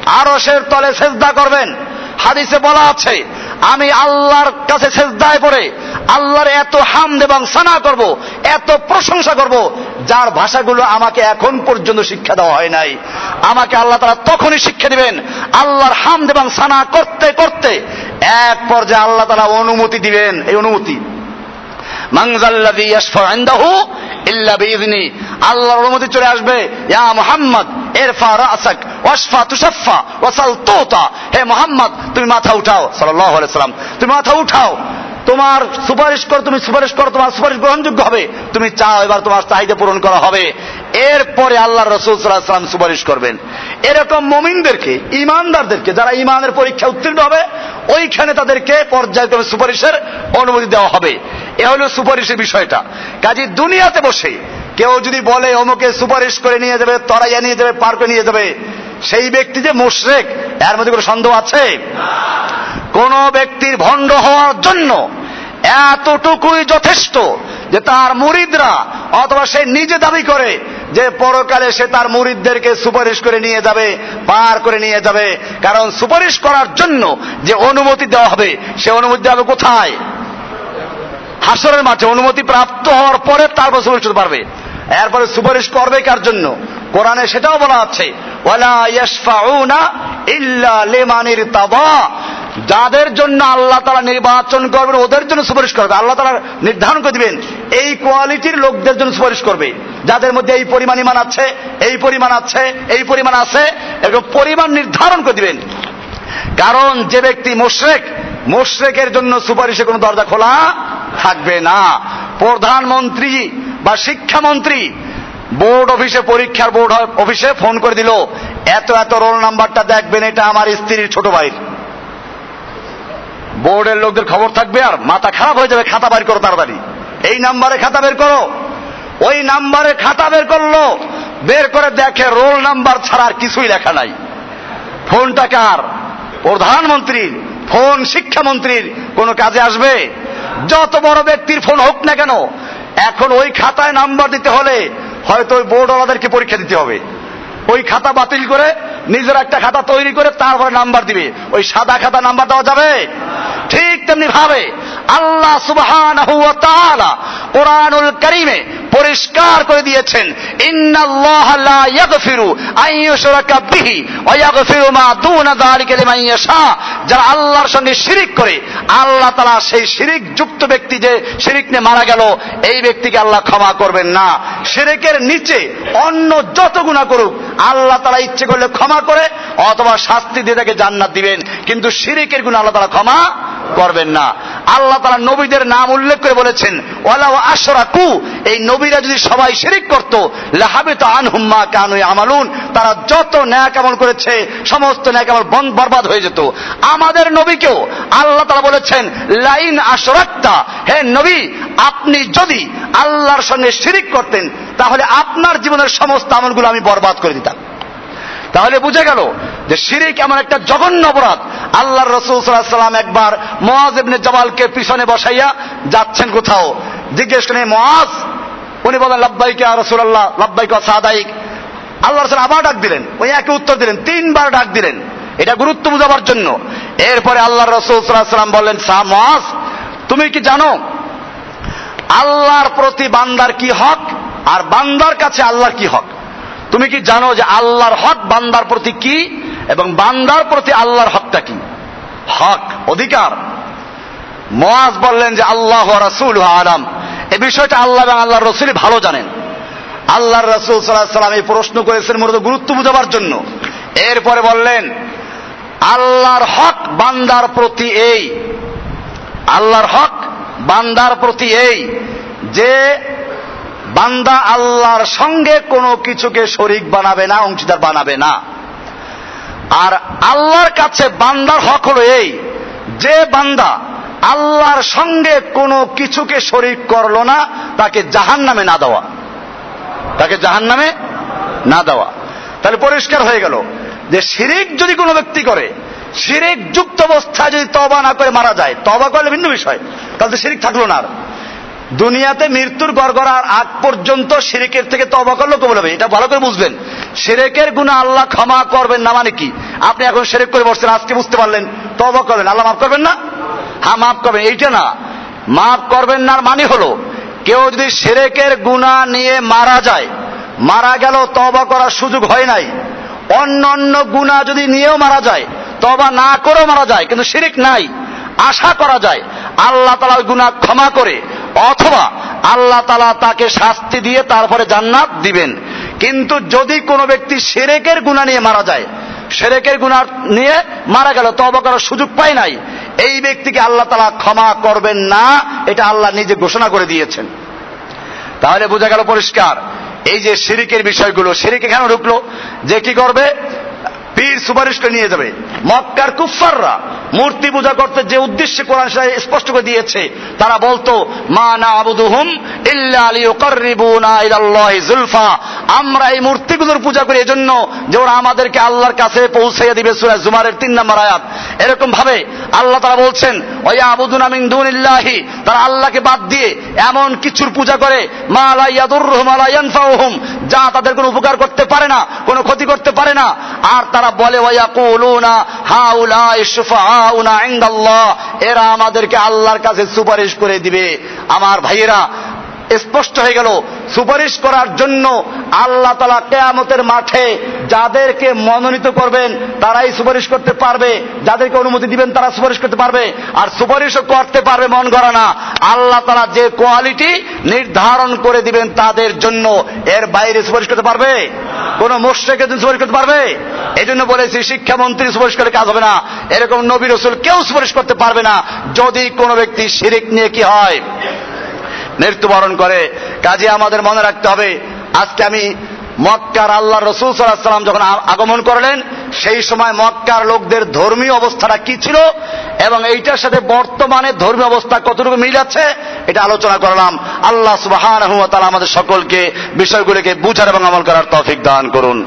আরও সে তলে সেজদা করবেন। হাদিসে বলা আছে আমি আল্লাহর কাছে সেজদায় পড়ে আল্লাহর এত হামদ এবং সানা করব, এত প্রশংসা করব, যার ভাষাগুলো আমাকে এখন পর্যন্ত শিক্ষা দেওয়া হয় নাই। আমাকে আল্লাহ তারা তখনই শিক্ষা দিবেন আল্লাহর হামদ এবং সানা করতে করতে। এক পর্যায়ে আল্লাহ তারা অনুমতি দিবেন। এই অনুমতি। মাংজাল্লাযী ইয়াশফা ইনদাহু ইল্লা বিইذনি আল্লাহর অনুমতি চলে আসবে, ইয়া মুহাম্মদ ইরফা রাসাক ওয়াশফা তুশাফা ওয়াসাল তুতা। হে মুহাম্মদ, তুমি মাথা উঠাও। সাল্লাল্লাহু আলাইহি সাল্লাম তুমি মাথা উঠাও। তোমার সুপারিশ কর, তুমি সুপারিশ করো, তোমার সুপারিশ গ্রহণযোগ্য হবে। তুমি চাও এবার তোমার চাহিদা পূরণ করা হবে। এরপরে আল্লাহ রসুল সাল্লাম সুপারিশ করবেন। এরকম মমিনদেরকে ইমানদারদেরকে যারা ইমানের পরীক্ষা উত্তীর্ণ হবে, ওইখানে তাদেরকে পর্যায়ক্রমে সুপারিশের অনুমতি দেওয়া হবে। এ হলো সুপারিশের বিষয়টা। কাজী দুনিয়াতে বসে কেউ যদি বলে, অমুকে সুপারিশ করে নিয়ে যাবে, তরাইয়া নিয়ে যাবে পার্কে নিয়ে যাবে, সেই ব্যক্তি যে মুশরেক, এর মধ্যে কোনো সন্দেহ আছে? কোন ব্যক্তির ভণ্ড হওয়ার জন্য এতটুকুই যথেষ্ট যে তার মুরিদরা অথবা সে নিজে দাবি করে যে পরকালে সে তার মুরিদদেরকে সুপারিশ করে নিয়ে যাবে, পার করে নিয়ে যাবে। কারণ সুপারিশ করার জন্য যে অনুমতি দেওয়া হবে, সে অনুমতি দেওয়া হবে কোথায়? হাসরের মাঠে অনুমতি প্রাপ্ত হওয়ার পরে তারপর সুপারিশ করতে পারবে। এরপরে সুপারিশ করবে কার জন্য? কোরআনে সেটাও বলা আছে, ওয়ালা ইয়াশফাউনা ইল্লা লিমানির তাবা যাদের জন্য আল্লাহ তারা নির্বাচন করবেন, ওদের জন্য সুপারিশ করবে। আল্লাহ তারা নির্ধারণ করে দিবেন, এই কোয়ালিটির লোকদের জন্য সুপারিশ করবে। যাদের মধ্যে এই পরিমাণ ইমান আছে, এই পরিমাণ আছে, এই পরিমাণ আছে, এরকম পরিমাণ নির্ধারণ করে দিবেন। কারণ যে ব্যক্তি মোশরেক, মোশরেকের জন্য সুপারিশে কোনো দরজা খোলা থাকবে না। প্রধানমন্ত্রী বা শিক্ষামন্ত্রী বোর্ড অফিসে, পরীক্ষার বোর্ড অফিসে ফোন করে দিল, এত এত রোল নাম্বারটা দেখবেন, এটা আমার স্ত্রীর ছোট ভাইয়ের। বোর্ডের লোকদের খবর থাকবে আর মাথা খারাপ হয়ে যাবে, খাতা বের করো তাড়াতাড়ি। এই নাম্বারে খাতা বের করো। ওই নাম্বারে খাতা বের করল, বের করে দেখে রোল নাম্বার ছাড়া আর কিছুই লেখা নাই। ফোনটা কার? প্রধানমন্ত্রীর ফোন শিক্ষামন্ত্রীর কোন কাজে আসবে? যত বড় ব্যক্তির ফোন হোক না কেন, এখন ওই খাতায় নাম্বার দিতে হলে হয়তো ওই বোর্ডওয়ালাদেরকে পরীক্ষা দিতে হবে। ওই খাতা বাতিল করে নিজের একটা খাতা তৈরি করে তারপরে নাম্বার দিবে। ওই সাদা খাতা নাম্বার দেওয়া যাবে? ঠিক তেমনি ভাবে আল্লাহ সুবহান কোরআনুল করিমে পরিষ্কার করে দিয়েছেন যারা আল্লাহর সঙ্গে শিরিক করে, আল্লাহ তাআলা সেই শিরিক যুক্ত ব্যক্তি যে শিরিক নিয়ে মারা গেল, এই ব্যক্তিকে আল্লাহ ক্ষমা করবেন না। শিরিকের নিচে অন্য যত গুনাহ করুক, আল্লাহ তারা ইচ্ছে করলে ক্ষমা করে অথবা শাস্তি দিয়ে তাকে জান্নাত দিবেন। কিন্তু শিরিকের গুণ আল্লাহ তাআলা ক্ষমা করবেন না। আল্লাহ তারা নবীদের নাম উল্লেখ করে বলেছেন ওয়ালাও আশরাকু এই নবীরা যদি সবাই শিরিক করত লাহাবে তো আনহুম্মা কানু আমালুন তারা যত ন্যাক আমল করেছে, সমস্ত ন্যাক আমল বন বরবাদ হয়ে যেত। আমাদের নবীকেও আল্লাহ তারা বলেছেন, লাইন আশরাক্তা হে নবী, আপনি যদি আল্লাহর সঙ্গে শিরিক করতেন, তাহলে আপনার জীবনের সমস্ত আমলগুলো আমি বরবাদ করে দিতাম। তাহলে বুঝে গেল যে শিরিক এমন একটা জঘন্য অপরাধ। আল্লাহ রসুল সাল্লাম একবার মহাজ ইবনে জবালকে পিছনে বসাইয়া যাচ্ছেন কোথাও। জিজ্ঞেস করেন মহাজ উনি বলেন, লাব্বাইকে রসুল্লাহ লাব্বাইকে সাদাইক। আল্লাহ রসুল আবার ডাক দিলেন। ওই একই উত্তর দিলেন, তিনবার ডাক দিলেন। এটা গুরুত্ব বুঝাবার জন্য। এরপরে আল্লাহ রসুল সাল্লাম বললেন মহাজ তুমি কি জানো, আল্লাহর প্রতি বান্দার কি হক আর বান্দার কাছে আল্লাহর কি হক? তুমি কি জানো যে আল্লাহর হক বান্দার প্রতি কি এবং বান্দার প্রতি আল্লাহর হকটা কি? হক, অধিকার। মোয়াজ বললেন যে আল্লাহ রাসুল আলাম। এ বিষয়টা আল্লাহ এবং আল্লাহ রসুল ভালো জানেন। আল্লাহ রসুল সাল্লাহ সাল্লাম এই প্রশ্ন করেছেন মূলত গুরুত্ব বুঝাবার জন্য। এরপরে বললেন, আল্লাহর হক বান্দার প্রতি এই। আল্লাহর হক বান্দার প্রতি এই যে বান্দা আল্লাহর সঙ্গে কোনো কিছুকে শরিক বানাবে না, অংশীদার বানাবে না। আর আল্লাহর কাছে বান্দার হক হলো এই, যে বান্দা আল্লাহর সঙ্গে কোনো কিছুকে শরিক করল না, তাকে জাহান নামে না দেওয়া। তাকে জাহান নামে না দেওয়া। তাহলে পরিষ্কার হয়ে গেল যে শিরিক যদি কোনো ব্যক্তি করে, শিরিক যুক্ত অবস্থায় যদি তবা না করে মারা যায় তবা করলে ভিন্ন বিষয়, তাহলে তো শিরিক থাকল না আর। দুনিয়াতে মৃত্যুর গড়গড়ার আগ পর্যন্ত সিরেকের থেকে তবা করল কবল হবে। এটা ভালো করে বুঝবেন। সেরেকের গুণা আল্লাহ ক্ষমা করবেন না মানে কি? আপনি এখন সেরেক করে বসছেন, আজকে বুঝতে পারলেন তবা করবেন আল্লাহ মাফ করবেন না? হ্যাঁ মাফ করবেন। এইটা না। মাফ করবেন না মানে হলো, কেউ যদি সেরেকের গুণা নিয়ে মারা যায়, মারা গেল তবা করার সুযোগ হয় নাই, অন্য অন্য গুণা যদি নিয়েও মারা যায় তবা না করেও মারা যায়, কিন্তু শিরিক নাই, আশা করা যায়, আল্লাহ তালা গুণা ক্ষমা করে অথবা আল্লাহ তালা তাকে শাস্তি দিয়ে তারপরে জান্নাত দিবেন। কিন্তু যদি কোনো ব্যক্তি সেরেকের গুণা নিয়ে মারা যায়, সেরেকের গুণা নিয়ে মারা গেল তবা করার সুযোগ পায় নাই, এই ব্যক্তিকে আল্লাহ তালা ক্ষমা করবেন না, এটা আল্লাহ নিজে ঘোষণা করে দিয়েছেন। তাহলে বোঝা গেল পরিষ্কার, এই যে শিরিকের বিষয়গুলো শিরিক এখানে ঢুকলো, যে কি করবে? পীর সুপারিশ করে নিয়ে যাবে। মক্কার কুফাররা মূর্তি পূজা করতে যে উদ্দেশ্যে কোরআন স্পষ্ট করে দিয়েছে, তারা বলতো, মা না আবুদুহুম ইল্লা লিয়ুকাররিবুনা ইলাল্লাহি যুলফা আমরা এই মূর্তিগুলোর পূজা করি, এজন্য যে ওরা আমাদেরকে আল্লাহর কাছে পৌঁছাইয়া দিবে সূরা জুমারের তিন নম্বর আয়াত। এরকম ভাবে আল্লাহ তারা বলছেন ওয়া আবুদুনা মিন দুনিল্লাহি তারা আল্লাহকে বাদ দিয়ে এমন কিছুর পূজা করে, মা লা ইয়াদুররুহুম ওয়া লা ইয়ানফাউহুম যা তাদের কোনো উপকার করতে পারে না, কোনো ক্ষতি করতে পারে না। আর তারা বলে ওয়াকুলুনা হাউলাই শুফাউনা ইনদাল্লাহ এরা আমাদেরকে আল্লাহর কাছে সুপারিশ করে দিবে। আমার ভাইয়েরা স্পষ্ট হয়ে গেল, সুপারিশ করার জন্য আল্লাহ তালা কেয়ামতের মাঠে যাদেরকে মনোনীত করবেন, তারাই সুপারিশ করতে পারবে। যাদেরকে অনুমতি দিবেন, তারা সুপারিশ করতে পারবে। আর সুপারিশও করতে পারবে মন করা না। আল্লাহ তালা যে কোয়ালিটি নির্ধারণ করে দিবেন তাদের জন্য, এর বাইরে সুপারিশ করতে পারবে? কোন মোর্শেকের জন্য সুপারিশ করতে পারবে? এই জন্য বলেছি, শিক্ষামন্ত্রী সুপারিশ করে কাজ হবে না। এরকম নবী রসুল কেউ সুপারিশ করতে পারবে না। যদি কোনো ব্যক্তি শিরিক নিয়ে কি হয় মৃত্যুবরণ করে। কাজে আমাদের মনে রাখতে হবে, আজকে আমি মক্কার আল্লাহ রসুল সাল্লাম যখন আগমন করলেন, সেই সময় মক্কার লোকদের ধর্মীয় অবস্থাটা কি ছিল এবং এইটার সাথে বর্তমানে ধর্মীয় অবস্থা কতটুকু মিল আছে, এটা আলোচনা করলাম। আল্লাহ সুবাহ আমাদের সকলকে বিষয়গুলিকে বুঝার এবং আমল করার তৌফিক দান করুন।